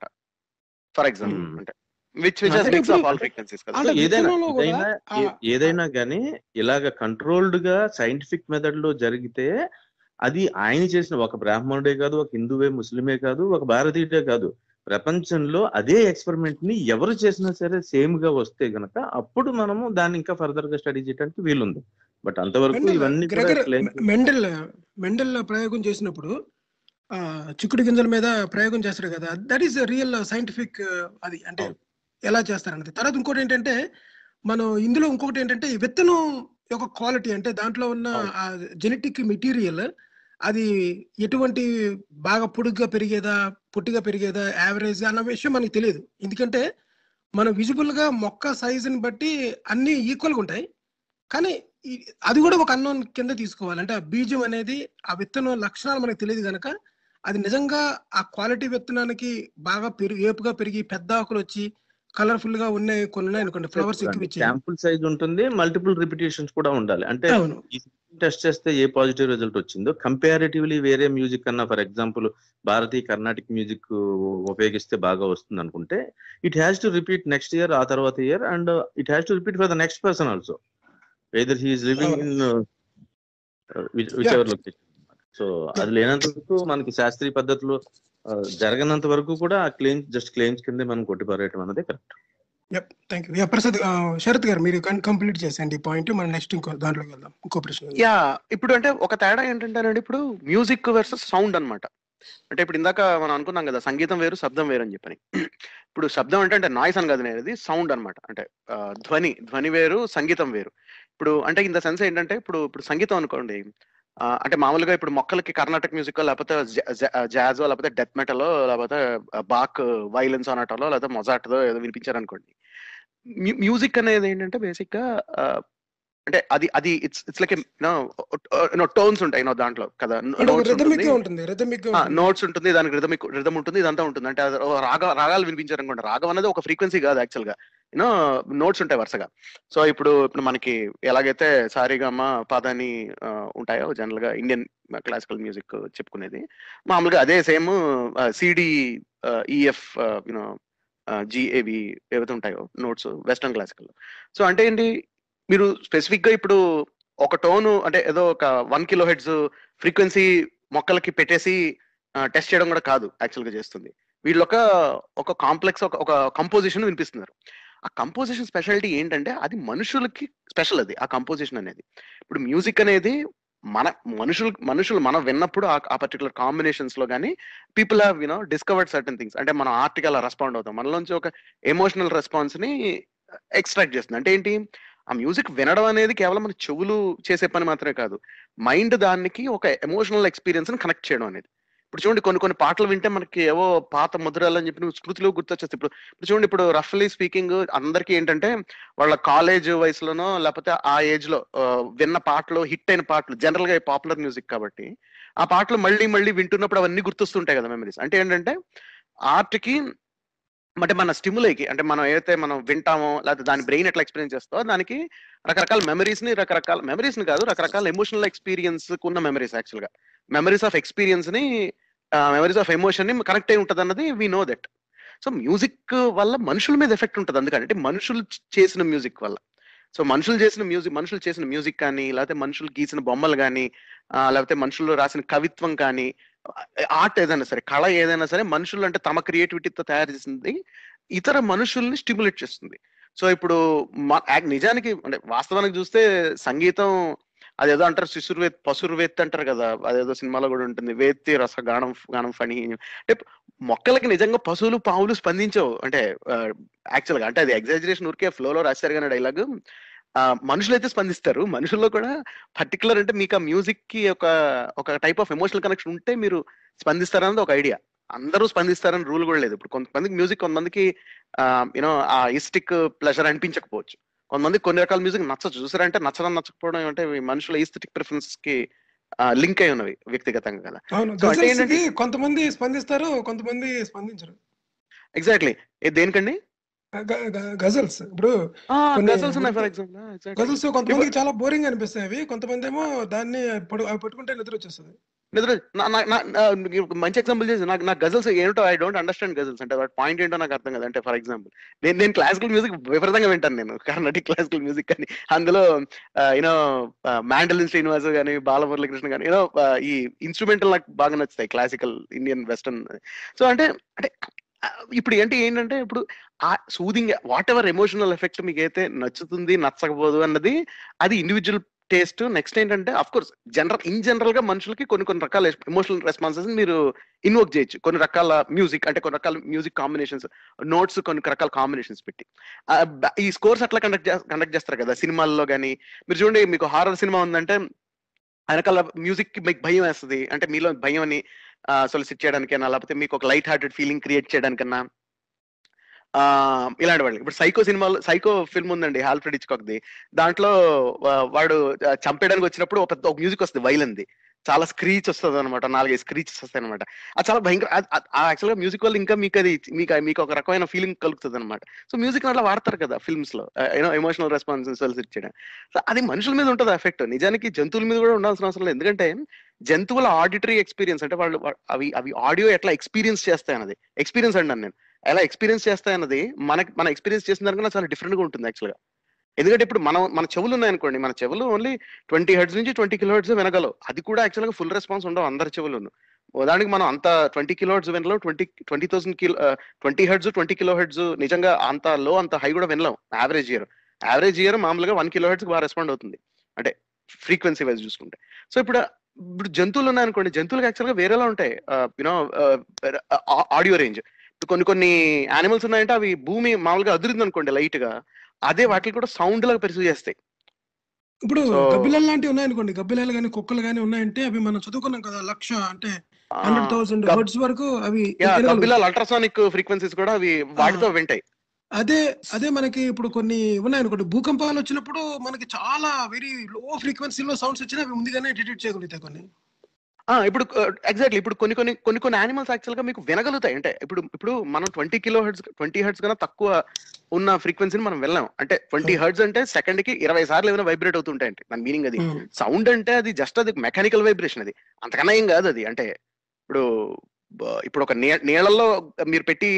For example. అంటే విచ్ విచ్ అంటే మిక్స్ ఆఫ్ ఇప్పుడు- ఆల్ ఫ్రీక్వెన్సీస్ కదా. అంటే సో ఏదైనా ఏదైనా కానీ ఇలాగ కంట్రోల్డ్గా సైంటిఫిక్ మెథడ్లో జరిగితే అది ఆయన చేసిన ఒక బ్రాహ్మణుడే కాదు ఒక హిందువే ముస్లిమే కాదు ఒక భారతీయుడే కాదు. ప్రపంచంలో అదే ఎక్స్పెరిమెంట్ని ఎవరు చేసినా సరే సేమ్గా వస్తే గనక అప్పుడు మనము దాన్ని ఇంకా ఫర్దర్గా స్టడీ చేయడానికి వీలుంది. బట్ అంతవరకు మెండల్ ఇవన్నీ మెండల్ మెండల్ ప్రయోగం చేసినప్పుడు చిక్కుడు గింజల మీద ప్రయోగం చేస్తాడు కదా దట్ ఈస్ రియల్ సైంటిఫిక్ అది అంటే. ఎలా చేస్తారన్నది. తర్వాత ఇంకోటి ఏంటంటే మనం ఇందులో ఇంకొకటి ఏంటంటే విత్తనం యొక్క క్వాలిటీ అంటే దాంట్లో ఉన్న జెనెటిక్ మెటీరియల్ అది ఎటువంటి బాగా పొడుగ్గా పెరిగేదా పొట్టిగా పెరిగేదా యావరేజ్ అన్న విషయం మనకి తెలియదు. ఎందుకంటే మనం విజిబుల్గా మొక్క సైజుని బట్టి అన్ని ఈక్వల్గా ఉంటాయి. కానీ అది కూడా ఒక అన్నం కింద తీసుకోవాలి. అంటే ఆ బీజం అనేది ఆ విత్తనం లక్షణాలు మనకు తెలియదు కనుక అది నిజంగా ఆ క్వాలిటీ విత్తనానికి బాగా పెరిగి ఏపుగా పెరిగి పెద్ద ఆకులు వచ్చి కలర్ఫుల్గా ఉన్నాయి కొన్ని ఉన్నాయి అనుకోండి ఫ్లవర్స్ ఎక్కువ శాంపుల్ సైజ్ ఉంటుంది మల్టిపుల్ రిపిటేషన్స్ కూడా ఉండాలి. అంటే టెస్ట్ చేస్తే ఏ పాజిటివ్ రిజల్ట్ వచ్చిందో కంపారిటివ్లీ వేరే మ్యూజిక్ కన్నా ఫర్ ఎగ్జాంపుల్ భారతీయ కర్ణాటిక్ మ్యూజిక్ ఉపయోగిస్తే బాగా వస్తుంది అనుకుంటే it has to repeat next year ఆ తర్వాత year and it has to repeat for the next person also whether he is living in whichever location so అది లేనంత వరకు మనకి శాస్త్రీయ పద్ధతిలో uh, జరగనంత వరకు కూడా ఆ క్లెయిమ్స్ జస్ట్ క్లెయిమ్స్ కిందే మనం కొట్టిపారేయటం అన్నదే కరెక్ట్ థ్యాంక్ యూ ప్రసాద్ ఆ, శరత్ గారు మీరు కంప్లీట్ చేసేయండి ఈ పాయింట్ మనం నెక్స్ట్ ఇంకో దాంట్లోకి వెళ్దాం. ఇంకో ప్రశ్న. యా ఇప్పుడు అంటే ఒక తేడా ఏంటంటేనండి ఇప్పుడు మ్యూజిక్ వర్సెస్ సౌండ్ అన్నమాట. అంటే ఇప్పుడు ఇందాక మనం అనుకున్నాం కదా సంగీతం వేరు శబ్దం వేరు అని చెప్పని. ఇప్పుడు శబ్దం అంటే అంటే నాయిస్ అని కదా అనేది సౌండ్ అన్నమాట. అంటే ధ్వని ధ్వని వేరు సంగీతం వేరు. ఇప్పుడు అంటే ఇన్ ద సెన్స్ ఏంటంటే ఇప్పుడు ఇప్పుడు సంగీతం అనుకోండి అంటే మామూలుగా ఇప్పుడు మొక్కలకి కర్ణాటక మ్యూజిక్ లేకపోతే జాజో లేకపోతే డెత్ మెటలో లేకపోతే బాక్ వైలెన్స్ అనటలో లేకపోతే మొజాటదో ఏదో వినిపించారు అనుకోండి మ్యూజిక్ అనేది ఏంటంటే బేసిక్గా అంటే అది అది it's it's like no tones ఉంటాయి నో దాంట్లో కదా. నోట్స్ ఉంటుంది దానికి రిథమిక్ రిథమ్ ఉంటుంది ఇదంతా ఉంటుంది అంటే రాగ రాగాలు వినిపించారు అనుకోండి రాగం అనేది ఒక ఫ్రీక్వెన్సీ కాదు యాక్చువల్గా యూనో నోట్స్ ఉంటాయి వరుసగా. సో ఇప్పుడు ఇప్పుడు మనకి ఎలాగైతే సారీగామ పాదాని ఉంటాయో జనరల్గా ఇండియన్ క్లాసికల్ మ్యూజిక్ చెప్పుకునేది మామూలుగా అదే same C D E F you know G A B ఏవైతే ఉంటాయో నోట్స్ వెస్టర్న్ క్లాసికల్. సో అంటే ఏంటి మీరు స్పెసిఫిక్గా ఇప్పుడు ఒక టోన్ అంటే ఏదో ఒక వన్ కిలో హెడ్స్ ఫ్రీక్వెన్సీ మొక్కలకి పెట్టేసి టెస్ట్ చేయడం కూడా కాదు యాక్చువల్గా చేస్తుంది. వీళ్ళొక ఒక ఒక కాంప్లెక్స్ ఒక ఒక కంపోజిషన్ వినిపిస్తున్నారు. ఆ కంపోజిషన్ స్పెషాలిటీ ఏంటంటే అది మనుషులకి స్పెషల్ అది ఆ కంపోజిషన్ అనేది. ఇప్పుడు మ్యూజిక్ అనేది మన మనుషులు మనుషులు మనం విన్నప్పుడు ఆ- పర్టికులర్ కాంబినేషన్స్లో కానీ people have you know discovered certain things అంటే మనం ఆర్టికల్ అలా రెస్పాండ్ అవుతాం. మనలోంచి ఒక ఎమోషనల్ రెస్పాన్స్ని ఎక్స్ట్రాక్ట్ చేస్తుంది. అంటే ఏంటి? ఆ మ్యూజిక్ వినడం అనేది కేవలం మన చెవులు చేసే పని మాత్రమే కాదు. మైండ్ దానికి ఒక ఎమోషనల్ ఎక్స్పీరియన్స్ని కనెక్ట్ చేయడం అనేది. ఇప్పుడు చూడండి కొన్ని కొన్ని పాటలు వింటే మనకి ఏవో పాత ముద్రలు అని చెప్పి స్మృతిలో గుర్తొచ్చేస్తాయి. ఇప్పుడు ఇప్పుడు చూడండి ఇప్పుడు రఫ్లీ స్పీకింగ్ అందరికీ ఏంటంటే వాళ్ళ కాలేజ్ వయసులోనో లేకపోతే ఆ ఏజ్లో విన్న పాటలు హిట్ అయిన పాటలు జనరల్గా పాపులర్ మ్యూజిక్ కాబట్టి ఆ పాటలు మళ్ళీ మళ్ళీ వింటున్నప్పుడు అవన్నీ గుర్తొస్తుంటాయి కదా మెమరీస్ అంటే ఏంటంటే ఆర్ట్కి అంటే మన స్టిములైకి అంటే మనం ఏదైతే మనం వింటామో లేకపోతే దాని బ్రెయిన్ ఎట్లా ఎక్స్పీరియన్స్ చేస్తో దానికి రకరకాల మెమరీస్ని రకరకాల మెమరీస్ని కాదు రకరకాల ఎమోషనల్ ఎక్స్పీరియన్స్ ఉన్న మెమరీస్ యాక్చువల్గా. మెమరీస్ ఆఫ్ ఎక్స్పీరియన్స్ని మెమరీస్ ఆఫ్ ఎమోషన్ని కనెక్ట్ అయి ఉంటుంది అన్నది we know that so music వల్ల మనుషుల మీద ఎఫెక్ట్ ఉంటుంది. అందుకంటే మనుషులు చేసిన మ్యూజిక్ వల్ల. సో మనుషులు చేసిన మ్యూజిక్ మనుషులు చేసిన మ్యూజిక్ కానీ లేకపోతే మనుషులు గీసిన బొమ్మలు కానీ లేకపోతే మనుషులు రాసిన కవిత్వం కానీ ఆర్ట్ ఏదైనా సరే కళ ఏదైనా సరే మనుషులు అంటే తమ క్రియేటివిటీతో తయారు చేసింది ఇతర మనుషుల్ని స్టిమ్యులేట్ చేస్తుంది. సో ఇప్పుడు నిజానికి అంటే వాస్తవానికి చూస్తే సంగీతం అదేదో అంటారు శిశుర్వేత్ పశుర్వేత్ అంటారు కదా అదేదో సినిమాలో కూడా ఉంటుంది. వేత్తి రస గానం గానం ఫణి. అంటే మొక్కలకి నిజంగా పశువులు పావులు స్పందించవు. అంటే యాక్చువల్గా అంటే అది ఎగ్జాజరేషన్ ఊరికే ఫ్లోలో రాశారు కానీ డైలాగ్ మనుషులు అయితే స్పందిస్తారు. మనుషుల్లో కూడా పర్టికులర్ అంటే మీకు ఆ మ్యూజిక్కి ఒక ఒక టైప్ ఆఫ్ ఎమోషనల్ కనెక్షన్ ఉంటే మీరు స్పందిస్తారన్నది ఒక ఐడియా అందరూ స్పందిస్తారని రూల్ కూడా లేదు. ఇప్పుడు కొంతమందికి మ్యూజిక్ కొంతమందికి యూనో ఆ ఇస్టిక్ ప్లెజర్ అనిపించకపోవచ్చు. కొంతమంది కొన్ని రకాల మ్యూజిక్ నచ్చచ్చు చూసారంటే నచ్చడం నచ్చకపోవడం అంటే ఈ మనుషుల ఈస్థెటిక్ ప్రిఫరెన్స్కి లింక్ అయి ఉన్నవి వ్యక్తిగతంగా కదా. కొంతమంది స్పందిస్తారు కొంతమంది స్పందించరు. ఎగ్జాక్ట్లీ దేనికండి? గజల్స్ ఇప్పుడు గజల్స్ ఉన్నాయి ఫర్ ఎగ్జాంపుల్ గజల్స్ కొంతమందికి చాలా బోరింగ్ అనిపిస్తాయి అవి. కొంతమంది ఏమో దాన్ని పట్టుకుంటే నిద్ర వచ్చేస్తుంది. నిద్ర మంచి ఎగ్జాంపుల్ చేసి నాకు నాకు గజల్స్ ఏంటో ఐ డోంట్ అండర్స్టాండ్ గజల్స్ అంటే వాటి పాయింట్ ఏంటో నాకు అర్థం కదా. అంటే ఫర్ ఎగ్జాంపుల్ నేను నేను క్లాసికల్ మ్యూజిక్ విపరీతంగా వింటాను నేను. కర్ణాటిక్ క్లాసికల్ మ్యూజిక్ కానీ అందులో యూనో మ్యాండలిన్ శ్రీనివాస్ కానీ బాలమురళీకృష్ణ కానీ యూనో ఈ ఇన్స్ట్రుమెంటల్ నాకు బాగా నచ్చుతాయి క్లాసికల్ ఇండియన్ వెస్టర్న్ సో అంటే అంటే ఇప్పుడు ఏంటి ఏంటంటే ఇప్పుడు ఆ soothing whatever emotional effect మీకైతే నచ్చుతుంది నచ్చకపోదు అన్నది అది ఇండివిజువల్ టేస్ట్ నెక్స్ట్ ఏంటంటే అఫ్ కోర్స్ జనరల్ ఇన్ జనరల్గా మనుషులకి కొన్ని కొన్ని రకాల ఎమోషనల్ రెస్పాన్సెస్ మీరు ఇన్వోక్ చేయొచ్చు. కొన్ని రకాల మ్యూజిక్ అంటే కొన్ని రకాల మ్యూజిక్ కాంబినేషన్స్ నోట్స్ కొన్ని రకాల కాంబినేషన్స్ పెట్టి. ఈ స్కోర్స్ అట్లా కండక్ట్ కండక్ట్ చేస్తారు కదా సినిమాల్లో కానీ మీరు చూడండి మీకు హారర్ సినిమా ఉందంటే వెనకాల మ్యూజిక్కి మీకు భయం వేస్తుంది. అంటే మీలో భయం అని సొలిసిట్ చేయడానికైనా లేకపోతే మీకు ఒక లైట్ హార్టెడ్ ఫీలింగ్ క్రియేట్ చేయడానికన్నా. ఇలాంటి వాళ్ళు ఇప్పుడు సైకో సినిమాలో సైకో ఫిల్మ్ ఉందండి హాల్ఫ్రెడ్ ఇచ్చుకోకది దాంట్లో వాడు చంపేయడానికి వచ్చినప్పుడు ఒక పెద్ద ఒక మ్యూజిక్ వస్తుంది వైలంది చాలా స్క్రీచ్ వస్తుంది అనమాట నాలుగైదు స్క్రీచెస్ వస్తాయి అనమాట అది చాలా భయంకర యాక్చువల్గా మ్యూజిక్ వల్ల ఇంకా మీకు అది మీకు మీకు ఒక రకమైన ఫీలింగ్ కలుగుతుంది అనమాట సో మ్యూజిక్ అట్లా వాడతారు కదా ఫిల్మ్స్లో you know emotional responsibilities solicit so అది మనుషుల మీద ఉంటుంది ఎఫెక్ట్. నిజానికి జంతువుల మీద కూడా ఉండాల్సిన అవసరం లేదు. ఎందుకంటే జంతువుల ఆడిటరీ ఎక్స్పీరియన్స్ అంటే వాళ్ళు అవి అవి ఆడియో ఎట్లా ఎక్స్పీరియన్స్ చేస్తాయి అన్నది ఎక్స్పీరియన్స్ అండి నేను. ఎలా ఎక్స్పీరియన్స్ చేస్తాయి అన్నది మనకి మన ఎక్స్పీరియన్స్ చేసిన దానికన్నా చాలా డిఫరెంట్గా ఉంటుంది యాక్చువల్గా ఎందుకంటే ఇప్పుడు మనం మన చెవులు ఉన్నాయనుకోండి మన చెవులు ఓన్లీ ట్వంటీ హెడ్స్ నుంచి ట్వంటీ కిలో హెడ్స్ వినగలవు అది కూడా యాక్చువల్గా ఫుల్ రెస్పాన్స్ ఉండవు అందరి చెవులు దానికి మనం అంత twenty kilo hertz వినలేం twenty twenty thousand kilo twenty hertz twenty kilo hertz నిజంగా అంత లో అంత హై కూడా వినలేం యావరేజ్ ఇయర్ యావరేజ్ ఇయర్ మామూలుగా వన్ కిలో హెడ్స్ బాగా రెస్పాండ్ అవుతుంది. అంటే ఫ్రీక్వెన్సీ వైజ్ చూసుకుంటే. సో ఇప్పుడు ఇప్పుడు జంతువులు ఉన్నాయనుకోండి జంతువులకు యాక్చువల్గా వేరేలా ఉంటాయి. యూనో ఆడియో రేంజ్ కొన్ని కొన్ని యానిమల్స్ ఉన్నాయంటే అవి భూమి మామూలుగా అదురుంది అనుకోండి లైట్గా. అదే వాటికి కూడా సౌండ్ లాగా పెరుసు చేస్తాయి. ఇప్పుడు గబ్బిలాలు లాంటివి ఉన్నాయనుకోండి గబ్బిలాలు కానీ కుక్కలు కానీ ఉన్నాయంటే అవి మనం చదువుకున్నాం కదా లక్ష అంటే హండ్రెడ్ థౌసండ్ హర్ట్స్ వరకు అవి. గబ్బిలాలు అల్ట్రాసానిక్ ఫ్రీక్వెన్సీస్ కూడా అవి వాటితో వింటాయి. అదే అదే మనకి ఇప్పుడు కొన్ని ఉన్నాయనుకోండి భూకంపాలు వచ్చినప్పుడు మనకి చాలా వెరీ లో ఫ్రీక్వెన్సీలో సౌండ్స్ వచ్చినా అవి ముందుగానే డిటెక్ట్ చేయగలుగుతాయి కొన్ని. ఇప్పుడు ఎగ్జాక్ట్లీ ఇప్పుడు కొన్ని కొన్ని కొన్ని కొన్ని యానిమల్స్ యాక్చువల్గా మీకు వినగలుగుతాయి. అంటే ఇప్పుడు ఇప్పుడు మనం twenty kilo hertz twenty hertz కన్నా తక్కువ ఉన్న ఫ్రీక్వెన్సీని మనం వెళ్ళాం అంటే ట్వంటీ హెడ్స్ అంటే సెకండ్కి ఇరవై సార్లు ఏమైనా వైబ్రేట్ అవుతుంటాయి అంటే దాని మీనింగ్ అది. సౌండ్ అంటే అది జస్ట్ అది మెకానికల్ వైబ్రేషన్ అది. అంతకన్నా ఏం కాదు అది. అంటే ఇప్పుడు ఇప్పుడు ఒక నీళ్ళల్లో మీరు పెట్టి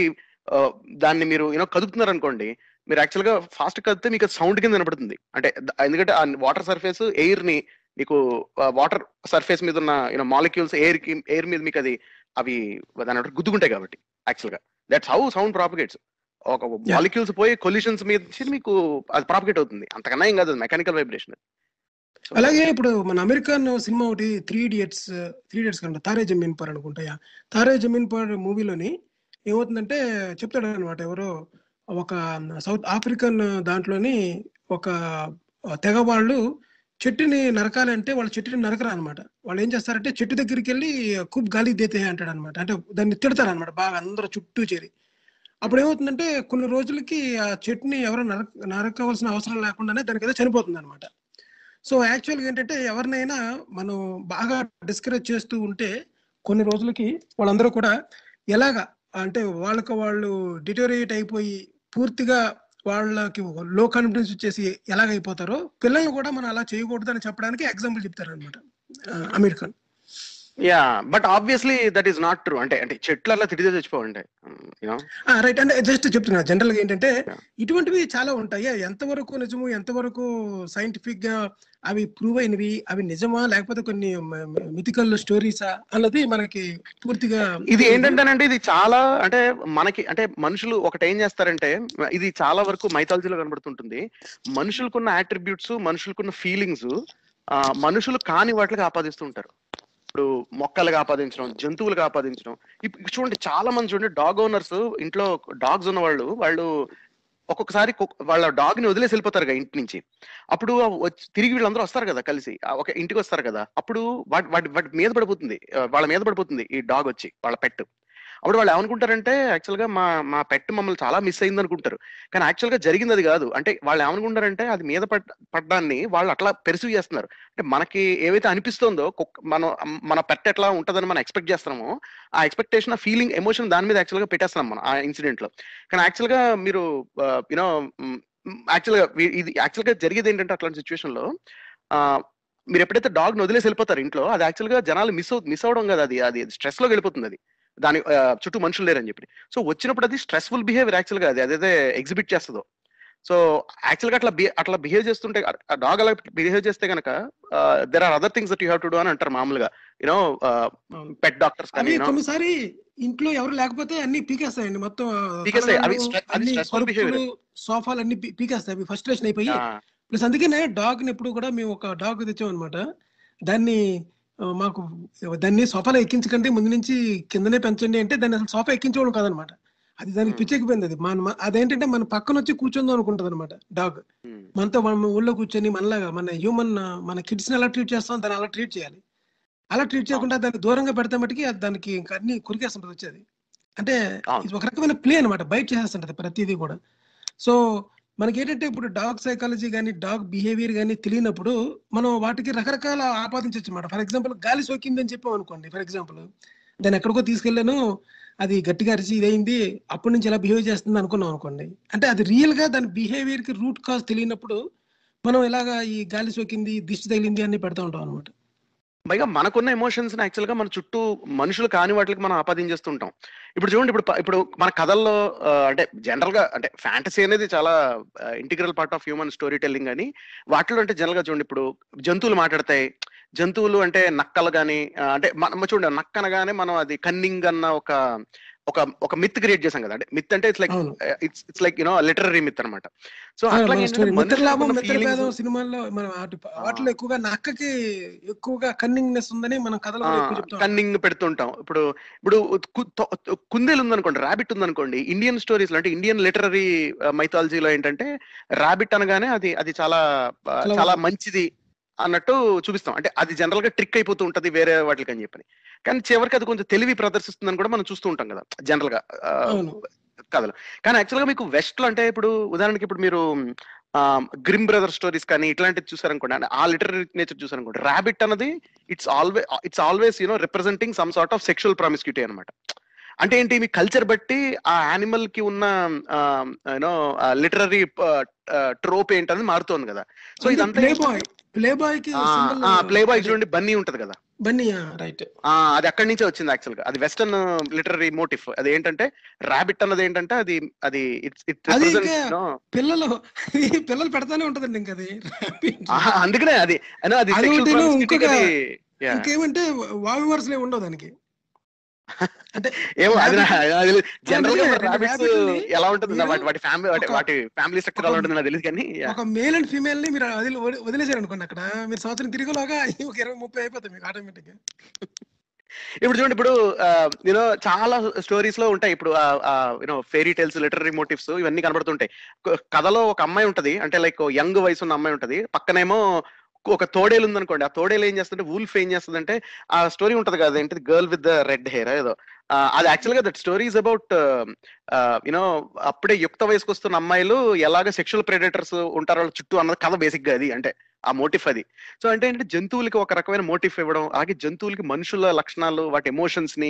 దాన్ని మీరు యూనో కదుపుతున్నారు అనుకోండి మీరు యాక్చువల్గా ఫాస్ట్ కదిపితే మీకు సౌండ్ కింద వినపడుతుంది. అంటే ఎందుకంటే ఆ వాటర్ సర్ఫేస్ ఎయిర్ని మీకు వాటర్ సర్ఫేస్ మీద ఉన్న యూనో మాలిక్యూల్స్ ఎయిర్కి ఎయిర్ మీద మీకు అది అవి దాని గుద్దుకుంటాయి కాబట్టి యాక్చువల్గా. దట్స్ హౌ సౌండ్ ప్రాపగేట్స్ ఒక. మాలిక్యూల్స్ పోయి కొల్యూషన్స్ మీద మీకు అది ప్రాపగేట్ అవుతుంది. అంతకన్నా ఏం కాదు మెకానికల్ వైబ్రేషన్ అలాగే ఇప్పుడు మన అమెరికన్ సినిమా ఒకటి త్రీ ఇడియట్స్ త్రీ ఇడియట్స్ కంటే తారే జమీన్ పర్ అనుకుంటాయా తారే జమీన్ పర్ మూవీలోని ఏమవుతుందంటే చెప్తాడు అనమాట ఎవరో ఒక సౌత్ ఆఫ్రికన్ దాంట్లోని ఒక తెగ వాళ్ళు చెట్టుని నరకాలంటే వాళ్ళు చెట్టుని నరకరా అనమాట వాళ్ళు ఏం చేస్తారంటే చెట్టు దగ్గరికి వెళ్ళి కుబ్ గాలి దేతే అంటాడు అనమాట అంటే దాన్ని తిడతారు అనమాట బాగా అందరూ చుట్టూ చేరి. అప్పుడు ఏమవుతుందంటే కొన్ని రోజులకి ఆ చెట్టుని ఎవరు నరక నరకవలసిన అవసరం లేకుండానే దానికి ఏదో చనిపోతుంది అనమాట సో యాక్చువల్గా ఏంటంటే ఎవరినైనా మనం బాగా డిస్కరేజ్ చేస్తూ ఉంటే కొన్ని రోజులకి వాళ్ళందరూ కూడా ఎలాగా అంటే వాళ్ళకు వాళ్ళు డిటోరియేట్ అయిపోయి పూర్తిగా వాళ్ళకి లో కాన్ఫిడెన్స్ వచ్చేసి ఎలాగైపోతారో పిల్లల్ని కూడా మనం అలా చేయకూడదు అని చెప్పడానికి ఎగ్జాంపుల్ చెప్తారనమాట Aamir Khan. Yeah but obviously that is not true అంటే అంటే చెట్లు అలా తిరిగి చచ్చిపోవండి రైట్ అంటే జస్ట్ చెప్తున్నా జనరల్గా ఏంటంటే. ఇటువంటివి చాలా ఉంటాయి. ఎంతవరకు నిజము ఎంతవరకు సైంటిఫిక్గా అవి ప్రూవ్ అయినవి అవి నిజమా లేకపోతే కొన్ని మిథికల్ స్టోరీసా అన్నది మనకి పూర్తిగా ఇది ఏంటంటేనంటే ఇది చాలా అంటే మనకి అంటే మనుషులు ఒకటి ఏం చేస్తారంటే ఇది చాలా వరకు మైథాలజీలో కనబడుతుంటుంది. మనుషులకున్న ఆట్రిబ్యూట్స్ మనుషులకున్న ఫీలింగ్స్ మనుషులు కాని వాటికి ఆపాదిస్తుంటారు ఇప్పుడు మొక్కలుగా ఆపాదించడం జంతువులుగా ఆపాదించడం. ఇప్పుడు చూడండి చాలా మంది చూడండి డాగ్ ఓనర్స్ ఇంట్లో డాగ్స్ ఉన్న వాళ్ళు వాళ్ళు ఒక్కొక్కసారి వాళ్ళ డాగ్ని వదిలేసి వెళ్ళిపోతారు కదా ఇంటి నుంచి. అప్పుడు వచ్చి- తిరిగి వీళ్ళందరూ వస్తారు కదా కలిసి ఒక ఇంటికి వస్తారు కదా. అప్పుడు వాటి వాటి వాటి మీద పడిపోతుంది వాళ్ళ మీద పడిపోతుంది ఈ డాగ్ వచ్చి వాళ్ళ పెట్ అప్పుడు వాళ్ళు ఏమనుకుంటారంటే యాక్చువల్గా మా మా పెట్ మమ్మల్ని చాలా మిస్ అయింది అనుకుంటారు కానీ యాక్చువల్గా జరిగింది అది కాదు. అంటే వాళ్ళు ఏమనుకుంటారంటే అది మీద పడ్ పడ్డాన్ని వాళ్ళు అట్లా పెరుసు చేస్తున్నారు. అంటే మనకి ఏవైతే అనిపిస్తుందో మనం మన పెట్ ఎట్లా ఉంటుందని మనం ఎక్స్పెక్ట్ చేస్తున్నామో ఆ ఎక్స్పెక్టేషన్ ఆ ఫీలింగ్ ఎమోషన్ దాని మీద యాక్చువల్గా పెట్టేస్తున్నాం మనం ఆ ఇన్సిడెంట్లో. కానీ యాక్చువల్గా మీరు యూనో యాక్చువల్గా ఇది యాక్చువల్గా జరిగేది ఏంటంటే అట్లాంటి సిచ్యువేషన్లో మీరు ఎప్పుడైతే డాగ్ వదిలేసి వెళ్ళిపోతారు ఇంట్లో అది యాక్చువల్గా జనాలు మిస్ మిస్ అవడం కదా అది అది స్ట్రెస్లోకి వెళ్ళిపోతుంది అది. దాని చుట్టూ మనుషులు లేరని చెప్పి. సో వచ్చినప్పుడు అది స్ట్రెస్ఫుల్ బిహేవియర్ యాక్చువల్గా అది అదైతే ఎగ్జిబిట్ చేస్తుందో. సో యాక్చువల్గా అట్లా అట్లా బిహేవ్ చేస్తుంటే డాగ్ అలా బిహేవ్ చేస్తే కనుక there are other things that you have to do అని అంటారు మామూలుగా. యూనో పెట్ డాక్టర్స్ కానీ కొన్నిసారి ఇంట్లో ఎవరు లేకపోతే అన్ని పీకేస్తాయండి. మొత్తం సోఫాలు అన్ని పీకేస్తాయి. అవి ఫస్ట్రేషన్ అయిపోయి ప్లస్ అందుకనే డాగ్ని ఎప్పుడు కూడా మేము ఒక డాగ్ తెచ్చాం అనమాట దాన్ని మాకు దాన్ని సోఫాలో ఎక్కించకండి ముందు నుంచి కిందనే పెంచండి అంటే దాన్ని అసలు సోఫా ఎక్కించేవాడు కాదనమాట. అది దానికి. పిచ్చెక్కిపోయింది. అది మన అదేంటంటే మన పక్కన వచ్చి కూర్చుందాం అనుకుంటది అనమాట డాగ్. మనతో మనం ఊళ్ళో కూర్చొని మనలాగా మన హ్యూమన్ మన కిడ్స్ని ఎలా ట్రీట్ చేస్తాం దాన్ని అలా ట్రీట్ చేయాలి. అలా ట్రీట్ చేయకుండా దాన్ని దూరంగా పెడితే మటుకి అది దానికి ఇంకా అన్ని కొరికేస్తుంటది వచ్చేది. అంటే. ఇది ఒక రకమైన ప్లే అనమాట. బయట చేసేస్తుంటది ప్రతిదీ కూడా. సో మనకి ఏంటంటే ఇప్పుడు డాగ్ సైకాలజీ కానీ డాగ్ బిహేవియర్ కానీ తెలియనప్పుడు మనం వాటికి రకరకాల ఆపాదించవచ్చు అనమాట ఫర్ ఎగ్జాంపుల్ గాలి సోకింది అని చెప్పాం అనుకోండి ఫర్ ఎగ్జాంపుల్. దాన్ని ఎక్కడికో తీసుకెళ్ళాను అది గట్టిగా అరిచి ఇదైంది అప్పటి నుంచి ఎలా బిహేవ్ చేస్తుంది అనుకున్నాం అనుకోండి. అంటే అది రియల్గా దాని బిహేవియర్కి రూట్ కాజ్ తెలియనప్పుడు మనం ఇలాగా ఈ గాలి సోకింది దిష్టి తగిలింది అని పెడతా ఉంటాం అనమాట పైగా మనకున్న ఎమోషన్స్ యాక్చువల్గా మన చుట్టూ మనుషులు కాని వాటికి మనం ఆపాదించేస్తుంటాం ఇప్పుడు చూడండి ఇప్పుడు ఇప్పుడు మన కథల్లో అంటే జనరల్గా అంటే ఫ్యాంటసీ అనేది చాలా integral part of human story telling అని వాటిలో అంటే జనరల్గా చూడండి ఇప్పుడు జంతువులు మాట్లాడతాయి. జంతువులు అంటే నక్కలు కానీ అంటే మనం చూడండి నక్క అనగానే మనం అది కన్నింగ్ అన్న ఒక ఒక ఒక మిత్ క్రియేట్ చేసాం కదా. అంటే మిత్ అంటే it's like it's it's like you know literary myth అనమాట సో feelings- సినిమాల్లో మనం వాటి వాటిలో ఎక్కువగా నక్కకి ఎక్కువగా కన్నింగ్నెస్ ఉందని మనం కథలు చెప్తాం కన్నింగ్ పెడుతుంటాం ఇప్పుడు ఇప్పుడు కుందేలు ఉందనుకోండి ర్యాబిట్ ఉందనుకోండి ఇండియన్ స్టోరీస్ అంటే ఇండియన్ లిటరరీ మైథాలజీలో ఏంటంటే ర్యాబిట్ అనగానే అది అది చాలా చాలా మంచిది. అన్నట్టు చూపిస్తాం. అంటే అది జనరల్గా ట్రిక్ అయిపోతూ ఉంటది వేరే వాటికి అని చెప్పని. కానీ చివరికి అది కొంచెం తెలివి ప్రదర్శిస్తుందని కూడా మనం చూస్తూ ఉంటాం కదా జనరల్గా కథలు. కానీ యాక్చువల్గా మీకు వెస్ట్లో అంటే ఇప్పుడు ఉదాహరణకి ఇప్పుడు మీరు గ్రిమ్ బ్రదర్ స్టోరీస్ కానీ ఇట్లాంటివి చూసారనుకోండి అంటే ఆ లిటరీ నేచర్ చూసారనుకోండి ర్యాబిట్ అన్నది it's always it's always you know representing some sort of sexual promiscuity అనమాట అంటే ఏంటి మీ కల్చర్ బట్టి ఆ యానిమల్కి ఉన్న యూనో లిటరరీ ట్రోప్ ఏంటనేది మారుతోంది కదా. సో ఇదంతా ప్లే బాయ్కి ప్లే బాయ్ చూడండి బన్నీ ఉంటది కదా. Bunny right. ఆ అది అక్కడి నుంచే వచ్చింది యాక్చువల్గా అది వెస్టర్న్ లిటరరీ మోటివ్ అది ఏంటంటే ర్యాబిట్ అన్నది ఏంటంటే అది అది పిల్లలు పిల్లలు పెడతానే ఉంటదండి ఇంకా అది. అందుకనే అది. ఇంకేమంటే వావి వరుసలే ఉండవు దానికి. అంటే [laughs] ఏమో అది జనరల్గా రాబిట్స్ ఎలా ఉంటుంది వాటి ఫ్యామిలీ వాటి ఫ్యామిలీ స్ట్రక్చర్ ఎలా ఉంటుంది నాకు తెలియదు కానీ. ఒక మేల్ అండ్ ఫీమేల్ని మీరు వదిలి వదిలేసారు అనుకోండి అక్కడ. మీరు సంవత్సరం తిరిగేలాగా [laughs] ఒక ఇరవై ముప్పై అయిపోతాయి మీకు ఆటోమేటిక్ ఇప్పుడు చూడండి ఇప్పుడు యూనో చాలా స్టోరీస్లో ఉంటాయి. ఇప్పుడు you know fairy tales literary motifs ఇవన్నీ కనబడుతుంటాయి. కథలో ఒక అమ్మాయి ఉంటది. అంటే లైక్ యంగ్ వయసు ఉన్న అమ్మాయి ఉంటది. పక్కనేమో ఒక తోడేలు ఉందనుకోండి. ఆ తోడేలు ఏం చేస్తుంటే వూల్ఫ్ ఏం చేస్తుందంటే ఆ స్టోరీ ఉంటది కదా ఏంటిది girl with the red hair ఏదో. అది యాక్చువల్గా దట్ స్టోరీస్ అబౌట్ యూనో అప్పుడే యుక్త వయసుకు వస్తున్న అమ్మాయిలు ఎలాగ సెక్షువల్ ప్రెడేటర్స్ ఉంటారో వాళ్ళ చుట్టూ అన్నది కథ బేసిక్గా అది అంటే ఆ మోటివ్ అది. సో అంటే ఏంటంటే జంతువులకి ఒక రకమైన మోటివ్ ఇవ్వడం అలాగే జంతువులకి మనుషుల లక్షణాలు వాటి ఎమోషన్స్ని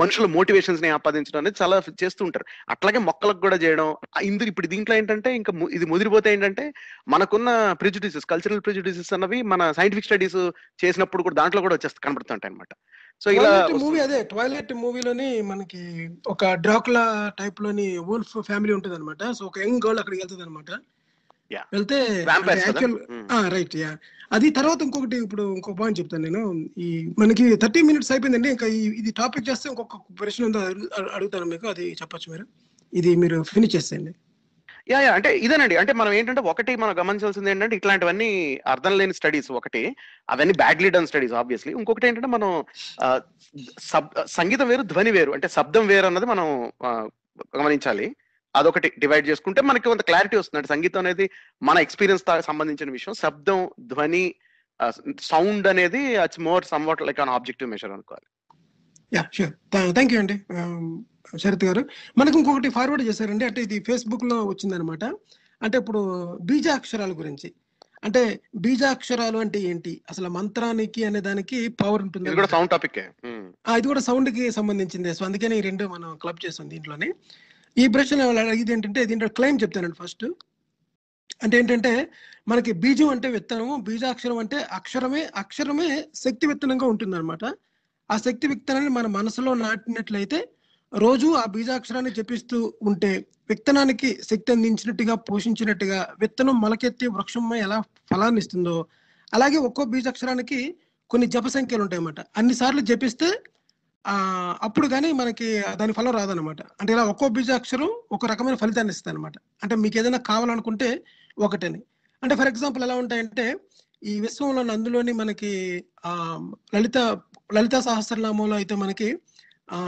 మనుషుల మోటివేషన్స్ని ఆపాదించడం అనేది చాలా చేస్తూ ఉంటారు. అట్లాగే మొక్కలకు కూడా చేయడం ఇందుకు ఇప్పుడు దీంట్లో ఏంటంటే ఇంకా ఇది ముదిరిపోతే ఏంటంటే మనకున్న ప్రిజుడిసెస్ కల్చరల్ ప్రిజుడిసెస్ అన్నవి మన సైంటిఫిక్ స్టడీస్ చేసినప్పుడు కూడా దాంట్లో కూడా వచ్చేస్తా కనబడుతుంటాయి అనమాట సో ఇలా మూవీ అదే ట్వైలెట్ మూవీలోని మనకి ఒక డ్రాకులా టైప్లోని వూల్ఫ్ ఫ్యామిలీ ఉంటుంది అనమాట సో ఒక యంగ్ గర్ల్ అక్కడికి వెళ్తుంది అనమాట. వెళ్తే. రైట్ యా అది తర్వాత ఇంకొకటి ఇప్పుడు ఇంకో పాయింట్ చెప్తాను నేను. ఈ మనకి థర్టీ మినిట్స్ అయిపోయిందండి. ఇంకా ఇది టాపిక్ చేస్తే ఇంకొక ప్రశ్న ఉందో అడుగు- అడుగుతాను మీకు. అది చెప్పొచ్చు మీరు. ఇది మీరు ఫినిష్ చేసేయండి. యా యా అంటే ఇదేనండి. అంటే మనం ఏంటంటే ఒకటి మనం గమనించాల్సింది ఏంటంటే ఇట్లాంటివన్నీ అర్థం లేని స్టడీస్ ఒకటి అవన్నీ బ్యాడ్లీ డన్ స్టడీస్ ఆబ్వియస్లీ. ఇంకొకటి ఏంటంటే మనం సబ్ సంగీతం వేరు ధ్వని వేరు అంటే శబ్దం వేరు అన్నది మనం గమనించాలి. అదొకటి డివైడ్ చేసుకుంటే మనకి కొంత క్లారిటీ వస్తుంది అంటే సంగీతం అనేది మన ఎక్స్పీరియన్స్ సంబంధించిన విషయం. శబ్దం ధ్వని సౌండ్ అనేది it's more somewhat like an objective measure అనుకోవాలి. యా షూర్ థ్యాంక్ యూ అండి Um, శరత్ గారు. మనకు ఇంకొకటి ఫార్వర్డ్ చేశారండి. అంటే ఇది ఫేస్బుక్లో వచ్చిందనమాట అంటే ఇప్పుడు బీజాక్షరాల గురించి. అంటే బీజాక్షరాలు అంటే ఏంటి? అసలు మంత్రానికి అనే దానికి పవర్ ఉంటుంది? ఇది కూడా సౌండ్ టాపిక్ ఆ, ఇది కూడా సౌండ్కి సంబంధించింది. సో అందుకని ఈ రెండు మనం క్లబ్ చేసాం దీంట్లోనే. ఈ ప్రశ్న అడిగింది ఏంటంటే దీంట్లో క్లెయిమ్ చెప్తానండి ఫస్ట్ అంటే ఏంటంటే మనకి బీజం అంటే విత్తనము బీజాక్షరం అంటే అక్షరమే అక్షరమే శక్తి విత్తనంగా ఉంటుంది అనమాట ఆ శక్తి విత్తనాన్ని మన మనసులో నాటినట్లయితే రోజు ఆ బీజాక్షరాన్ని జపిస్తూ ఉంటే విత్తనానికి శక్తి అందించినట్టుగా పోషించినట్టుగా విత్తనం మొలకెత్తి వృక్షం ఎలా ఫలాన్ని ఇస్తుందో అలాగే ఒక్కో బీజాక్షరానికి కొన్ని జప సంఖ్యలు ఉంటాయి అన్నమాట అన్ని సార్లు జపిస్తే ఆ అప్పుడు కానీ మనకి దాని ఫలం రాదనమాట అంటే ఇలా ఒక్కో బీజాక్షరం ఒక రకమైన ఫలితాన్ని ఇస్తుంది అనమాట అంటే మీకు ఏదైనా కావాలనుకుంటే ఒకటని. అంటే ఫర్ ఎగ్జాంపుల్ ఎలా ఉంటాయంటే ఈ విశ్వంలో అందులోని మనకి ఆ లలిత లలిత సహస్రనామంలో అయితే మనకి ఆ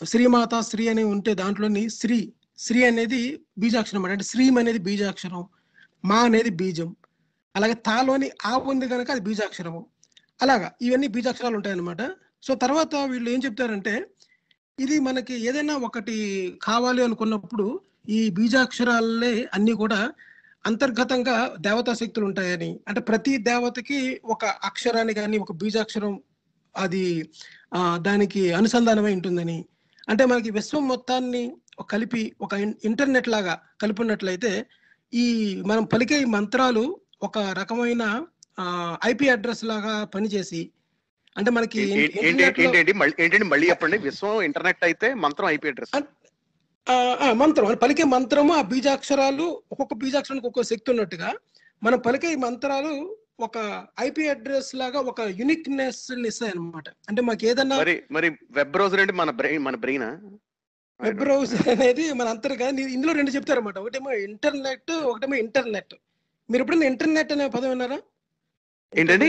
శ్రీమాత శ్రీ అని ఉంటే దాంట్లోని శ్రీ శ్రీ అనేది బీజాక్షరం అంటే శ్రీం అనేది బీజాక్షరం మా అనేది బీజం. అలాగే తాలోని ఆ ఉంది కనుక అది బీజాక్షరము. అలాగా ఇవన్నీ బీజాక్షరాలు ఉంటాయన్నమాట. సో తర్వాత వీళ్ళు ఏం చెప్తారంటే ఇది మనకి ఏదైనా ఒకటి కావాలి అనుకున్నప్పుడు ఈ బీజాక్షరాలే అన్ని కూడా అంతర్గతంగా దేవతా శక్తులు ఉంటాయని. అంటే ప్రతి దేవతకి ఒక అక్షరాన్ని కానీ ఒక బీజాక్షరం అది దానికి అనుసంధానమై ఉంటుందని. అంటే మనకి విశ్వం మొత్తాన్ని కలిపి ఒక ఇన్- ఇంటర్నెట్ లాగా కలిపినట్లయితే ఈ మనం పలికే ఈ మంత్రాలు ఒక రకమైన ఐపీ అడ్రస్ లాగా పనిచేసి అంటే మనకి మళ్ళీ ఏంటండి మళ్ళీ చెప్పండి. విశ్వం ఇంటర్నెట్ అయితే మంత్రం ఐపీ అడ్రస్. మంత్రం. పలికే మంత్రము ఆ బీజాక్షరాలు ఒక్కొక్క బీజాక్షరానికి ఒక్కొక్క శక్తి ఉన్నట్టుగా మనం పలికే మంత్రాలు ఒక ఐపీ అడ్రస్ లాగా ఒక యునిక్నెస్ ఇస్తాయి అనమాట అంటే మాకు ఏదన్నా మరి మరి వెబ్ బ్రౌజర్ అంటే మన బ్రెయిన్ మన బ్రెయినా వెబ్ బ్రౌజర్ అనేది మన అంతర్గా ఇందులో రెండు చెప్తారన్నమాట. ఒకటేమో ఇంటర్నెట్ ఒకటేమో ఇంటర్నెట్ మీరు ఎప్పుడైనా ఇంటర్నెట్ అనే పదం విన్నారా? ఏంటండి?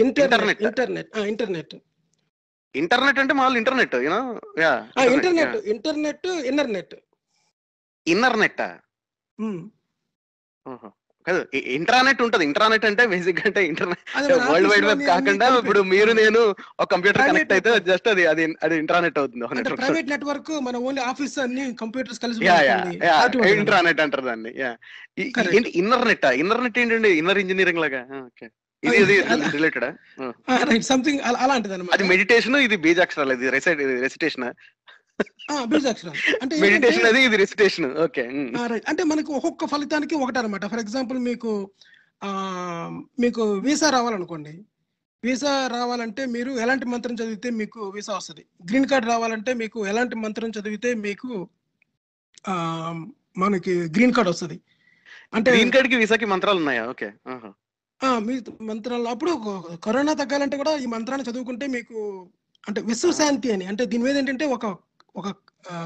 ఇంటర్నెట్. ఇంటర్నెట్ ఇంటర్నెట్ ఇంటర్నెట్ అంటే మామూలు internet you know yeah internet internet inner net inner net కాదు ఇంటర్నెట్ ఉంటది. ఇంటర్నెట్ అంటే బేసిక్ అంటే ఇంటర్నెట్ వరల్డ్ వైడ్ వెబ్ కాకుండా ఇప్పుడు మీరు నేను ఒక కంప్యూటర్ కనెక్ట్ అయితే. జస్ట్ అది అది అది ఇంటర్నెట్ అవుతుంది. ప్రైవేట్ నెట్వర్క్ మన ఓన్లీ ఆఫీస్ అన్ని కంప్యూటర్స్ కలిసి. ఇంటర్నెట్ అంటారు దాన్ని. Yeah Correct. ఏంటి ఇన్నర్ నెట్ ఇన్నర్ నెట్ ఏంటండి? ఇన్నర్ ఇంజనీరింగ్ లాగా? ఓకే ఇది ఇది రిలేటెడా రైట్ సంథింగ్ అలాంటిది అది మెడిటేషన్ ఇది బీజాక్షరాలు ఇది రెసిటేషన్ అంటే మెడిటేషన్ అది ఇది రెసిటేషన్ ఓకే రైట్ అంటే మనకు ఒక్కొక్క ఫలితానికి ఒకటి అనమాట ఫర్ ఎగ్జాంపుల్ మీకు మీకు వీసా రావాలనుకోండి. వీసా రావాలంటే మీరు ఎలాంటి మంత్రం చదివితే మీకు వీసా వస్తుంది? గ్రీన్ కార్డ్ రావాలంటే మీకు ఎలాంటి మంత్రం చదివితే మీకు మనకి గ్రీన్ కార్డ్ వస్తుంది? అంటే గ్రీన్ కార్డ్కి వీసాకి మంత్రాలు ఉన్నాయా? ఓకే ఆ, మీ మంత్రాలు అప్పుడు కరోనా తగ్గాలంటే కూడా ఈ మంత్రాన్ని చదువుకుంటే మీకు అంటే విశ్వశాంతి అని అంటే దీని మీద ఏంటంటే ఒక ఒక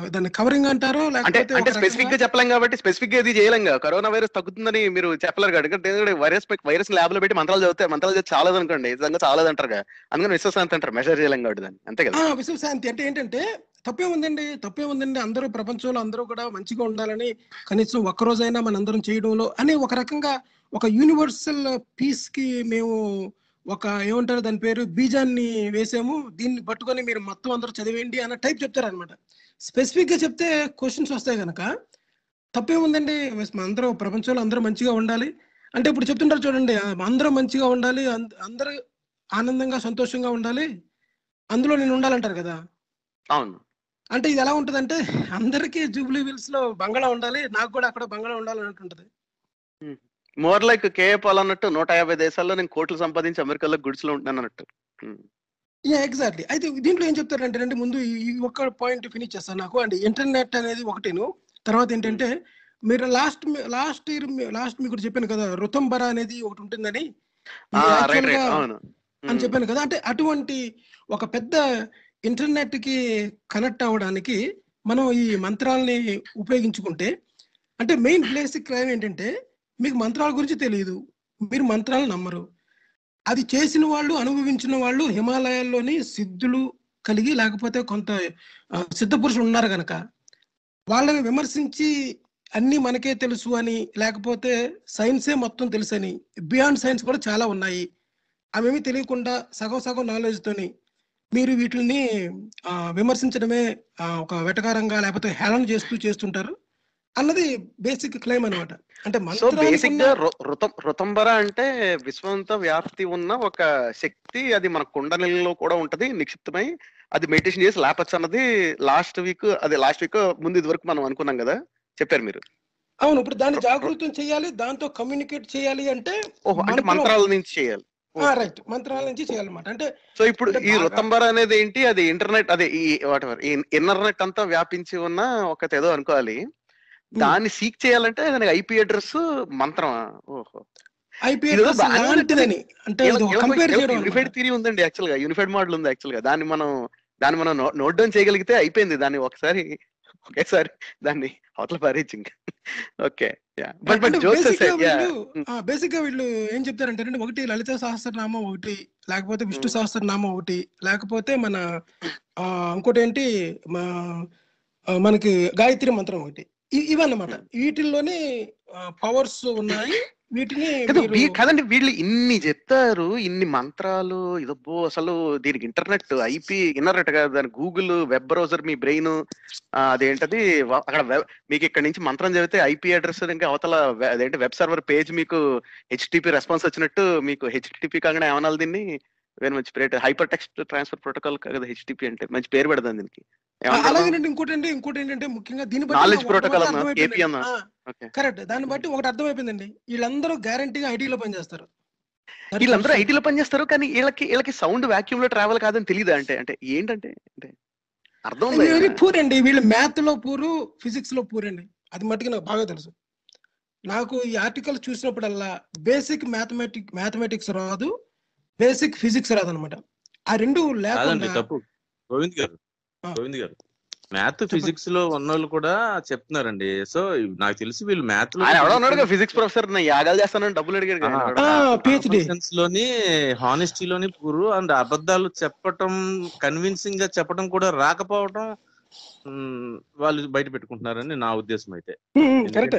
దాన్ని కవరింగ్ అంటారు అంటే లేకపోతే అంటే స్పెసిఫిక్గా చెప్పలేం కాబట్టి స్పెసిఫిక్గా ఇది చేయలేం కదా. కరోనా వైరస్ తగ్గుతుందని మీరు చెప్పలేరు ఎందుకంటే వైరస్ వైరస్ ల్యాబ్లో పెట్టి మంత్రాలు చదివితే మంత్రాలు చదివి చాలదు అనుకోండి నిజంగా చాలదు అంటారు కదా. అందుకని విశ్వశాంతి అంటారు మెజర్ చేయలేం కాబట్టి దాన్ని. అంతే కదా. విశ్వశాంతి. అంటే ఏంటంటే తప్పే ఉందండి. తప్పే ఉందండి. అందరూ ప్రపంచంలో అందరూ కూడా మంచిగా ఉండాలని కనీసం ఒక్క రోజైనా మనందరం చేయడంలో అని ఒక రకంగా ఒక యూనివర్సల్ పీస్కి మేము ఒక ఏమంటారు దాని పేరు బీజాన్ని వేసాము. దీన్ని పట్టుకొని మీరు మొత్తం అందరూ చదివేయండి అన్న టైప్ చెప్తారనమాట స్పెసిఫిక్గా చెప్తే క్వశ్చన్స్ వస్తాయి కనుక తప్పే ఉందండి అందరూ ప్రపంచంలో అందరూ మంచిగా ఉండాలి. అంటే ఇప్పుడు చెప్తుంటారు చూడండి అందరూ మంచిగా ఉండాలి అంద- అందరూ ఆనందంగా సంతోషంగా ఉండాలి. అందులో నేను ఉండాలంటారు కదా? అవును. అంటే ఇది ఎలా ఉంటదంటే అందరికీ జూబ్లీ హిల్స్లో బంగాళా ఉండాలి నాకు కూడా అక్కడ బంగాళా ఉండాలి అంటుంటది more like K A Paul అన్నట్టు నూట యాభై దేశాల్లో నేను కోట్లు సంపాదించి అమెరికాలో గుడ్స్లో ఉంటున్నాను అన్నట్టు. యా ఎగ్జాక్ట్లీ అయితే దీంట్లో ఏం చెప్తారంటే అంటే ముందు ఈ ఒక్క పాయింట్ ఫినిష్ చేస్తాను నాకు. అండ్ ఇంటర్నెట్ అనేది ఒకటిను. తర్వాత ఏంటంటే మీరు లాస్ట్ లాస్ట్ ఇయర్ లాస్ట్ మీకు చెప్పాను కదా రుతంబర అనేది ఒకటి ఉంటుందని. అని చెప్పాను కదా. అంటే అటువంటి ఒక పెద్ద ఇంటర్నెట్కి కనెక్ట్ అవ్వడానికి మనం ఈ మంత్రాలని ఉపయోగించుకుంటే అంటే మెయిన్ బేసిక్ క్రైమ్ ఏంటంటే మీకు మంత్రాల గురించి తెలియదు మీరు మంత్రాలు నమ్మరు. అది చేసిన వాళ్ళు అనుభవించిన వాళ్ళు హిమాలయాల్లోని సిద్ధులు కలిగి లేకపోతే కొంత సిద్ధ పురుషులు ఉన్నారు కనుక వాళ్ళని విమర్శించి అన్ని మనకే తెలుసు అని లేకపోతే సైన్సే మొత్తం తెలుసు అని బియాండ్ సైన్స్ కూడా చాలా ఉన్నాయి. అవేమి తెలియకుండా సగం సగం నాలెడ్జ్తోని మీరు వీటిని విమర్శించడమే ఒక వెటకారంగా లేకపోతే హేళన చేస్తూ చేస్తుంటారు. అన్నది బేసిక్ క్లెయిమ్ అన్నమాట. అంటే సో బేసిక్గా రుతంబర అంటే విశ్వంతో వ్యాప్తి ఉన్న ఒక శక్తి అది మన కుండలిలో కూడా ఉంటది నిక్షిప్తమై అది మెడిటేషన్ చేసి లేపచ్చు అన్నది లాస్ట్ వీక్ అది లాస్ట్ వీక్ ముందు ఇది వరకు మనం అనుకున్నాం కదా చెప్పారు మీరు. అవును ఇప్పుడు దాన్ని జాగృతం చేయాలి దాంతో కమ్యూనికేట్ చేయాలి అంటే అంటే మంత్రం- మంత్రాల నుంచి చేయాలి. రైట్ మంత్రాల నుంచి చేయాలన్నమాట. అంటే సో ఇప్పుడు ఈ రుతంబర అనేది ఏంటి అది ఇంటర్నెట్ అదే ఈ వాటెవర్ ఈ ఇంటర్నెట్ అంతా వ్యాపించి ఉన్న ఒక ఏదో అనుకోవాలి. దాన్ని సీక్ చేయాలంటే ఐపీ అడ్రస్ మంత్రమా ఓహో యూనిఫైడ్. థియరీ ఉందండి యాక్చువల్గా. యూనిఫైడ్ మోడల్ ఉంది యాక్చువల్గా. దాన్ని మనం దాన్ని మనం నోట్ డౌన్ చేయగలిగితే అయిపోయింది. దాన్ని ఒకసారి ఒకేసారి దాన్ని అవతల ఓకే. బట్ బట్ basic గా వీళ్ళు బేసిక్గా వీళ్ళు ఏం చెప్తారంటే ఒకటి లలిత సహస్రనామం ఒకటి లేకపోతే విష్ణు Hmm. సహస్రనామం ఒకటి లేకపోతే మన ఇంకోటి ఏంటి మనకి గాయత్రి మంత్రం ఒకటి. ఇవన్నమాట. వీటిల్లోనే పవర్స్ ఉన్నాయి. వీటిని కాదండి వీళ్ళు ఇన్ని చెప్తారు ఇన్ని మంత్రాలు ఇదబ్బో అసలు దీనికి ఇంటర్నెట్ ఐపీ ఇంటర్నెట్ కాదు దాని గూగుల్ వెబ్ బ్రౌజర్ మీ బ్రెయిన్ అదేంటది అక్కడ మీకు ఇక్కడ నుంచి మంత్రం చదివితే ఐపీ అడ్రస్ ఇంకా అవతల అదేంటి వెబ్ సర్వర్ పేజ్ మీకు హెచ్టిపి రెస్పాన్స్ వచ్చినట్టు మీకు హెచ్టిపి కాగానే ఏమనాలి దీన్ని? వేరే మంచి పేరు హైపర్ టెక్స్ట్ ట్రాన్స్ఫర్ ప్రోటోకాల్ కదా హెచ్టిపి అంటే మంచి పేరు పెడదాం దీనికి. అలాగేనండి ఇంకోటి ఏంటి ఇంకోటి ఏంటంటే ముఖ్యంగా దీని. ఆ, ఓకే కరెక్ట్ దాన్ని బట్టి ఒకటి అర్థమైపోయిందండి. వీళ్ళందరూ గ్యారంటీగా ఐటీలో పనిచేస్తారు. వీళ్ళందరూ ఐటీలో పనిచేస్తారు కానీ వీళ్ళకి వీళ్ళకి సౌండ్ వాక్యూమ్లో ట్రావెల్ కాదని తెలియదా అంటే అంటే ఏంటంటే అంటే అర్థం? పూర్ అండి. వీళ్ళు మ్యాథ్లో పూరు ఫిజిక్స్లో పూర్ అండి. అది మట్టుకు నాకు బాగా తెలుసు. నాకు ఈ ఆర్టికల్ చూసినప్పుడల్లా బేసిక్ మ్యాథమెటిక్ మ్యాథమెటిక్స్ రాదు. బేసిక్ ఫిజిక్స్ రాదు అనమాట ఆ రెండు లేకుండా తప్పు. గోవింద్ గారు. గోవింద్ గారు. మ్యాథ్. ఫిజిక్స్లో ఉన్నోళ్ళు కూడా చెప్తున్నారండి. సో నాకు తెలిసి వీళ్ళు మ్యాథ్లో ఆయన ఎవడో ఉన్నాడు ఫిజిక్స్ ప్రొఫెసర్ నేను యాగాలు చేస్తానని డబ్బులు ఎవడో. ఆ, PhD. లోని హానెస్టీలోని పూరు అండ్ అబద్ధాలు చెప్పటం కన్విన్సింగ్గా చెప్పడం కూడా రాకపోవటం వాళ్ళు బయట పెట్టుకుంటున్నారని నా ఉద్దేశం అయితే. కరెక్ట్.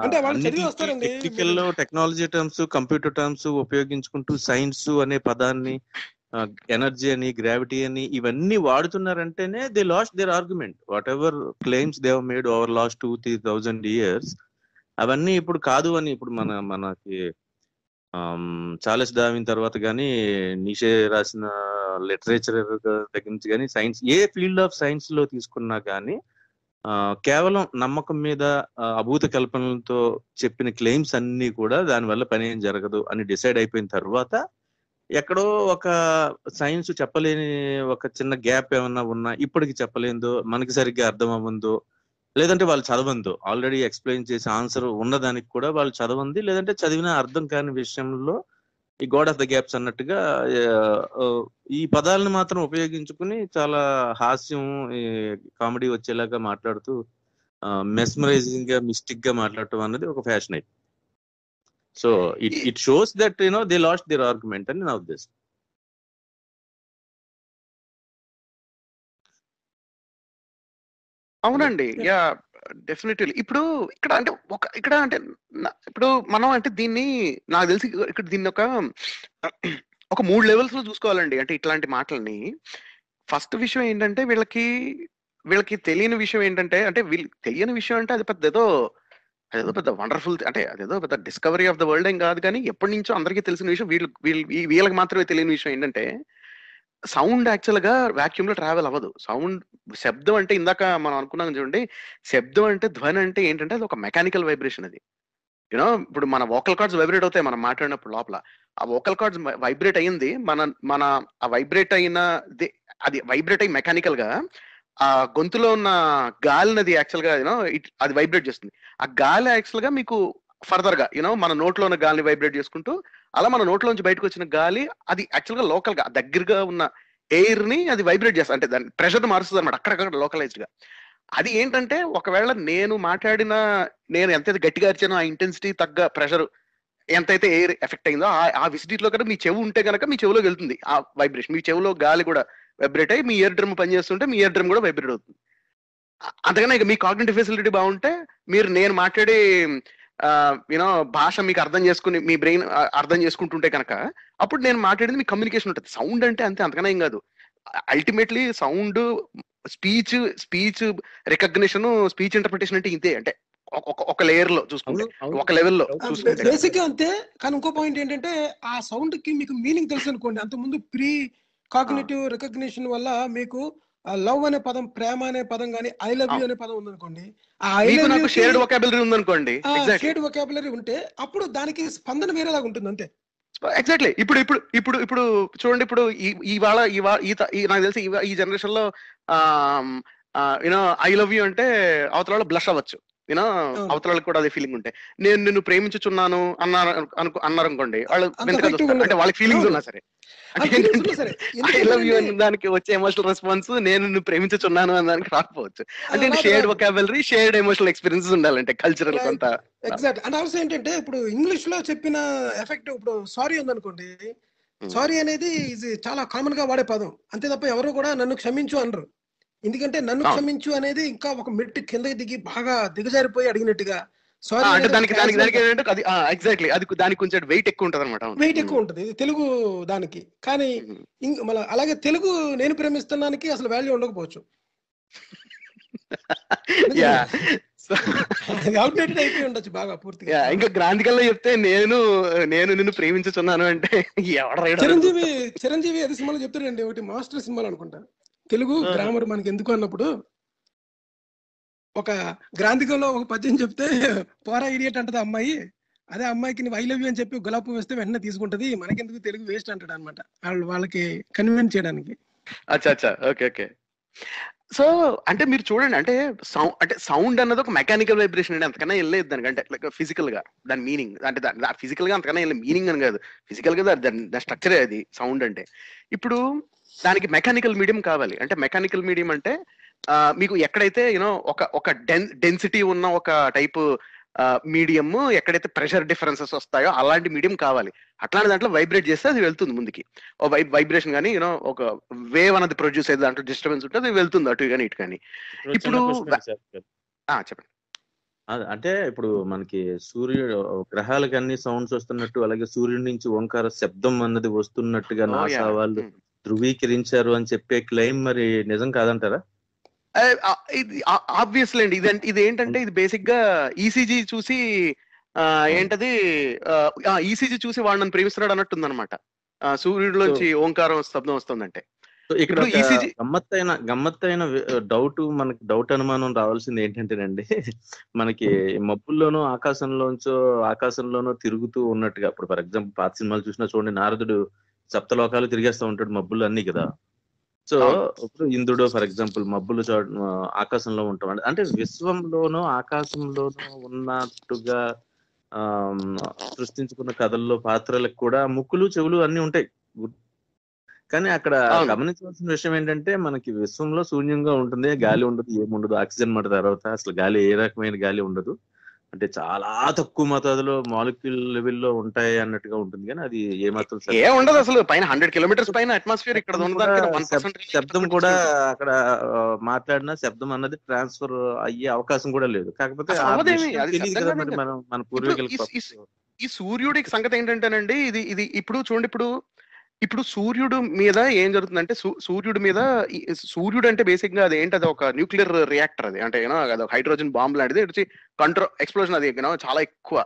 అంటే వాళ్ళు చదివి వస్తారండి technical technology terms computer terms ఉపయోగించుకుంటూ సైన్స్ అనే పదాన్ని ఎనర్జీ అని గ్రావిటీ అని ఇవన్నీ వాడుతున్నారంటేనే they lost their argument. Whatever claims they made over last two three thousand years అవన్నీ ఇప్పుడు కాదు అని ఇప్పుడు మన మనకి చార్లెస్ డావిన్ తర్వాత కానీ నిషే రాసిన లిటరేచర్ దగ్గర నుంచి కానీ సైన్స్ ఏ ఫీల్డ్ ఆఫ్ సైన్స్లో తీసుకున్నా కానీ కేవలం నమ్మకం మీద అభూత కల్పనలతో చెప్పిన క్లెయిమ్స్ అన్ని కూడా దానివల్ల పని ఏం జరగదు అని డిసైడ్ అయిపోయిన తర్వాత ఎక్కడో ఒక సైన్స్ చెప్పలేని ఒక చిన్న గ్యాప్ ఏమన్నా ఉన్నా ఇప్పటికి చెప్పలేందో మనకి సరిగ్గా అర్థం అవ్వందో లేదంటే వాళ్ళు చదవందో ఆల్రెడీ ఎక్స్ప్లెయిన్ చేసే ఆన్సర్ ఉన్నదానికి కూడా వాళ్ళు చదవంది లేదంటే చదివిన అర్థం కాని విషయంలో ఈ గాడ్ ఆఫ్ ద గ్యాప్స్ అన్నట్టుగా ఈ పదాలను మాత్రం ఉపయోగించుకుని చాలా హాస్యం కామెడీ వచ్చేలాగా మాట్లాడుతూ మెస్మరైజింగ్గా మిస్టిక్గా మాట్లాడటం అన్నది ఒక ఫ్యాషన్ అయితే. So it it shows that you know they lost their argument అని నా ఉద్దేశం. అవునండి. యా డెఫినెట్లీ ఇప్పుడు ఇక్కడ అంటే ఒక ఇక్కడ అంటే ఇప్పుడు మనం అంటే దీన్ని నాకు తెలిసి ఇక్కడ దీన్ని ఒక ఒక మూడు లెవెల్స్లో చూసుకోవాలండి. అంటే ఇట్లాంటి మాటలని. ఫస్ట్ విషయం ఏంటంటే వీళ్ళకి వీళ్ళకి తెలియని విషయం ఏంటంటే అంటే వీళ్ళు తెలియని విషయం అంటే అది పెద్ద ఏదో అదేదో పెద్ద వండర్ఫుల్ అంటే అదేదో పెద్ద డిస్కవరీ ఆఫ్ ద వరల్డ్ ఏం కాదు కానీ ఎప్పటి నుంచో అందరికీ తెలిసిన విషయం వీళ్ళు వీళ్ళు వీళ్ళకి మాత్రమే తెలియని విషయం ఏంటంటే సౌండ్ యాక్చువల్గా వాక్యూమ్లో ట్రావెల్ అవ్వదు. సౌండ్ శబ్దం అంటే ఇందాక మనం అనుకున్నాం చూడండి శబ్దం అంటే ధ్వని అంటే ఏంటంటే అది ఒక మెకానికల్ వైబ్రేషన్ అది. యూనో ఇప్పుడు మన వోకల్ కార్డ్స్ వైబ్రేట్ అవుతాయి మనం మాట్లాడినప్పుడు లోపల. ఆ వోకల్ కార్డ్స్ వైబ్రేట్ అయ్యింది మన మన ఆ వైబ్రేట్ అయిన అది వైబ్రేట్ అయ్యి మెకానికల్గా ఆ గొంతులో ఉన్న గాలినది అది యాక్చువల్గా యూనో అది వైబ్రేట్ చేస్తుంది. ఆ గాలి యాక్చువల్గా మీకు ఫర్దర్గా యూనో మన నోట్లో ఉన్న గాలిని వైబ్రేట్ చేసుకుంటూ అలా మన నోట్లోంచి బయటకు వచ్చిన గాలి అది యాక్చువల్గా లోకల్గా దగ్గరగా ఉన్న ఎయిర్ని అది వైబ్రేట్ చేస్తా అంటే దాని ప్రెషర్ మారుస్తుంది అనమాట అక్కడక్కడ లోకలైజ్డ్గా అది ఏంటంటే ఒకవేళ నేను మాట్లాడిన నేను ఎంతైతే గట్టిగా అరిచానో ఆ ఇంటెన్సిటీ తగ్గ ప్రెషర్ ఎంతైతే ఎయిర్ ఎఫెక్ట్ అయిందో ఆ- విసిటీలో కనుక మీ చెవు ఉంటే కనుక మీ చెవులోకి వెళ్తుంది ఆ వైబ్రేషన్ మీ చెవులో గాలి కూడా వైబ్రేట్ అయ్యి మీ ఇయర్ డ్రమ్ పనిచేస్తుంటే మీ ఇయర్ డ్రమ్ కూడా వైబ్రేట్ అవుతుంది. అంతకన్నా ఇక మీ కాగ్నిటివ్ ఫెసిలిటీ బాగుంటే మీరు నేను మాట్లాడే యూనో భాష మీకు అర్థం చేసుకుని మీ బ్రెయిన్ అర్థం చేసుకుంటుంటే కనుక అప్పుడు నేను మాట్లాడేది మీ కమ్యూనికేషన్ ఉంటుంది. సౌండ్ అంటే అంతే అంతకన్నా ఏం కాదు. Ultimately sound speech speech recognition speech interpretation అంటే ఇంతే అంటే ఒక- లేయర్లో చూసుకుంటే ఒక లెవెల్లో చూసుకుంటే బేసిక్ అంతే కానీ ఇంకో పాయింట్ ఏంటంటే ఆ సౌండ్కి మీకు మీనింగ్ తెలుసు అనుకోండి అంతకుముందు ప్రీ కాగ్నేటివ్ రికగ్నిషన్ వల్ల మీకు లవ్ అనే పదం ప్రేమ అనే పదం కానీ ఐ లవ్ యూ అనే పదం ఉందనుకోండి ఆ ఐ లవ్ నాకు షేర్డ్ వొకాబులరీ ఉందనుకోండి. షేడ్ వొకాబులరీ ఉంటే అప్పుడు దానికి స్పందన వేరేలాగా ఉంటుంది అంతే. ఎగ్జాక్ట్లీ ఇప్పుడు ఇప్పుడు ఇప్పుడు ఇప్పుడు చూడండి ఇప్పుడు ఈ ఇవాళ ఇవా ఈ నాకు తెలిసి ఈ జనరేషన్లో యూనో ఐ లవ్ యూ అంటే అవతల వాళ్ళు బ్లష్ అవ్వచ్చు. యూనో. అవతల కూడా అదే ఫీలింగ్ ఉంటాయి నేను నిన్ను ప్రేమించుచున్నాను అన్నారు అనుకో అన్నారు అనుకోండి వాళ్ళు. అంటే వాళ్ళకి ఫీలింగ్స్. ఉన్నా సరే ఐ లవ్ యూ ఎందుకంటే అనే దానికి వచ్చే ఎమోషనల్ రెస్పాన్స్ నేను నిన్ను ప్రేమించుచున్నాను అనే దానికి రాకపోవచ్చు అంటే shared. Vocabulary shared emotional experiences ఉండాలంటే కల్చరల్. కొంత ఎగ్జాక్ట్ అండ్ ఆల్సో ఏంటంటే ఇప్పుడు ఇంగ్లీష్లో చెప్పిన ఎఫెక్ట్ ఇప్పుడు సారీ ఉందనుకోండి Hmm. సారీ అనేది ఇది చాలా కామన్గా వాడే పదం అంతే తప్ప ఎవరు కూడా నన్ను క్షమించు అనరు ఎందుకంటే నన్ను. క్షమించు అనేది ఇంకా ఒక మెట్టు కిందకి దిగి బాగా దిగజారిపోయి అడిగినట్టుగా. సారీ అంటే దానికి దానికి దానికి ఏంటంటే అది ఎగ్జాక్ట్లీ అది దానికి కొంచెం వెయిట్ ఎక్కువ ఉంటది అనమాట. వెయిట్ ఎక్కువ ఉంటుంది. ఇది తెలుగు దానికి. కానీ మళ్ళీ అలాగే తెలుగు నేను ప్రేమిస్తున్నానికి అసలు వాల్యూ ఉండకపోవచ్చు. [laughs] [laughs] అవుట్డేటెడ్ అయిపోయి ఉండొచ్చు బాగా పూర్తిగా. ఇంకా గ్రాంధికల్లో చెప్తే నేను నేను నిన్ను ప్రేమించుచున్నాను అంటే ఎవడ చిరంజీవి చిరంజీవి అది సినిమాలో చెప్తాడండి ఒకటి మాస్టర్ సినిమాలు అనుకుంటా. తెలుగు. గ్రామర్ మనకి ఎందుకు అన్నప్పుడు ఒక గ్రాంధికంలో ఒక పద్యం చెప్తే పోరా ఇడియట్ అంటది అమ్మాయి. అదే అమ్మాయికి నువ్వు ఐ లవ్ యూ అని చెప్పి గులాబ్ వేస్తే వెంటనే తీసుకుంటది. మనకెందుకు తెలుగు వేస్ట్ అంటాడు అనమాట వాళ్ళు వాళ్ళకి కన్విన్స్ చేయడానికి. అచ్చా అచ్చా. Okay okay. సో అంటే మీరు చూడండి అంటే సౌండ్ అంటే సౌండ్ అన్నది ఒక మెకానికల్ వైబ్రేషన్ అండి. అంతకన్నా వెళ్ళలేదు దానికి. అంటే లైక్ ఫిజికల్గా దాని మీనింగ్. అంటే దాని ఫిజికల్గా అంతకన్నా వెళ్ళే మీనింగ్ అని కాదు. ఫిజికల్గా దాని దాని స్ట్రక్చరే అది సౌండ్ అంటే. ఇప్పుడు దానికి మెకానికల్ మీడియం కావాలి. అంటే మెకానికల్ మీడియం అంటే మీకు ఎక్కడైతే యూనో ఒక ఒక డెన్ డెన్సిటీ ఉన్న ఒక టైప్ మీడియం ఎక్కడైతే ప్రెషర్ డిఫరెన్సెస్ వస్తాయో అలాంటి మీడియం కావాలి. అట్లాంటి దాంట్లో వైబ్రేట్ చేస్తే అది వెళ్తుంది ముందుకి. ఓ వై వైబ్రేషన్ కానీ యూనో ఒక వేవ్ అనేది ప్రొడ్యూస్ అయ్యేది దాంట్లో డిస్టర్బెన్స్ ఉంటే అది వెళ్తుంది అటు కానీ ఇటు కానీ ఇప్పుడు చెప్పండి. అద- అంటే ఇప్పుడు మనకి సూర్యుడు గ్రహాలకు అన్ని సౌండ్స్ వస్తున్నట్టు అలాగే సూర్యుడి నుంచి ఓంకార శబ్దం అన్నది వస్తున్నట్టుగా Oh, నాసా. వాళ్ళు Hmm. ధృవీకరించారు అని చెప్పే క్లెయిమ్ మరి నిజం కాదంటారా? ఆబ్వియస్లీ అండి ఇది ఇది ఏంటంటే ఇది బేసిక్గా ఈసీజీ చూసి ఆ, ఏంటది ఈసీజీ చూసి వాడు నన్ను ప్రేమిస్తున్నాడు అన్నట్టుంది అనమాట సూర్యుడిలోంచి ఓంకారం శబ్దం వస్తుందంటే. ఇక్కడ ECG గమ్మత్తైన గమ్మత్తైన డౌట్ మనకి డౌట్ అనుమానం రావాల్సింది ఏంటంటేనండి మనకి మబ్బుల్లోనూ ఆకాశంలోంచో ఆకాశంలోనో తిరుగుతూ ఉన్నట్టుగా ఇప్పుడు ఫర్ ఎగ్జాంపుల్ పాత సినిమాలు చూసినా చూడండి నారదుడు సప్తలోకాలు తిరిగేస్తూ ఉంటాడు మబ్బులు అన్ని కదా. సో. ఇప్పుడు ఇంద్రుడు ఫర్ ఎగ్జాంపుల్ మబ్బులు ఆకాశంలో ఉంటాం. అంటే విశ్వంలోనూ ఆకాశంలోనూ ఉన్నట్టుగా ఆమ్, సృష్టించుకున్న కథల్లో పాత్రలకు కూడా ముక్కులు చెవులు అన్ని ఉంటాయి. కానీ అక్కడ. గమనించవలసిన విషయం ఏంటంటే మనకి విశ్వంలో శూన్యంగా ఉంటుంది గాలి ఉండదు ఏముండదు ఆక్సిజన్ మాట తర్వాత అసలు గాలి ఏ రకమైన గాలి ఉండదు. అంటే చాలా తక్కువ మోతాదులో మాలిక్యూల్ లెవెల్లో ఉంటాయి అన్నట్టుగా ఉంటుంది. కానీ అది ఏమాత్రం ఏ ఉండదు అసలు. పైన హండ్రెడ్ కిలోమీటర్స్ పైన అట్మాస్ఫియర్ ఇక్కడ శబ్దం కూడా- అక్కడ మాట్లాడినా శబ్దం అన్నది ట్రాన్స్ఫర్ అయ్యే అవకాశం కూడా లేదు. కాకపోతే. మనం పాపం. ఈ సూర్యుడికి సంగతి ఏంటంటేనండి ఇది ఇది ఇప్పుడు చూడండి ఇప్పుడు ఇప్పుడు సూర్యుడు మీద ఏం జరుగుతుందంటే సూర్యుడు సూర్యుడి మీద సూర్యుడు అంటే బేసిక్గా అది ఏంటి అది ఒక న్యూక్లియర్ రియాక్టర్ అది. అంటే అది హైడ్రోజన్ బాంబ్ లాంటిది వచ్చి కంట్రో ఎక్స్ప్లోజన్ అది యూనో చాలా ఎక్కువ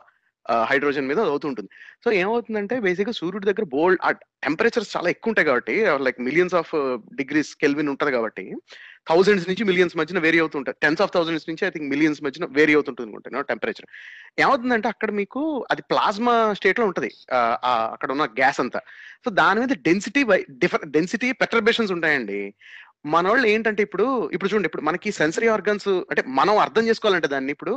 హైడ్రోజన్ మీద అవుతుంటుంది సో ఏమవుతుందంటే బేసిక్గా సూర్యుడి దగ్గర బోల్డ్ ఆ టెంపరేచర్స్ చాలా ఎక్కువ ఉంటాయి కాబట్టి like millions of degrees kelvin ఉంటది కాబట్టి థౌసండ్స్ నుంచి మిలియన్స్ మధ్యన వేరీ అవుతుంటాయి టెన్స్ ఆఫ్ థౌసండ్స్ నుంచి ఐ థింక్ మిలియన్స్ మధ్యన వేరీ అవుతుంటుంది అనుకుంటాను టెంపరేచర్ ఏమవుతుందంటే అక్కడ మీకు అది ప్లాస్మా స్టేట్లో ఉంటుంది. అక్కడ ఉన్న గ్యాస్ అంతా. సో దాని మీద డెన్సిటీ డిఫరెంట్ డెన్సిటీ పెట్రబేషన్స్ ఉంటాయండి. మన వాళ్ళు ఏంటంటే ఇప్పుడు ఇప్పుడు చూడండి ఇప్పుడు మనకి సెన్సరీ ఆర్గన్స్ అంటే మనం అర్థం చేసుకోవాలంటే దాన్ని ఇప్పుడు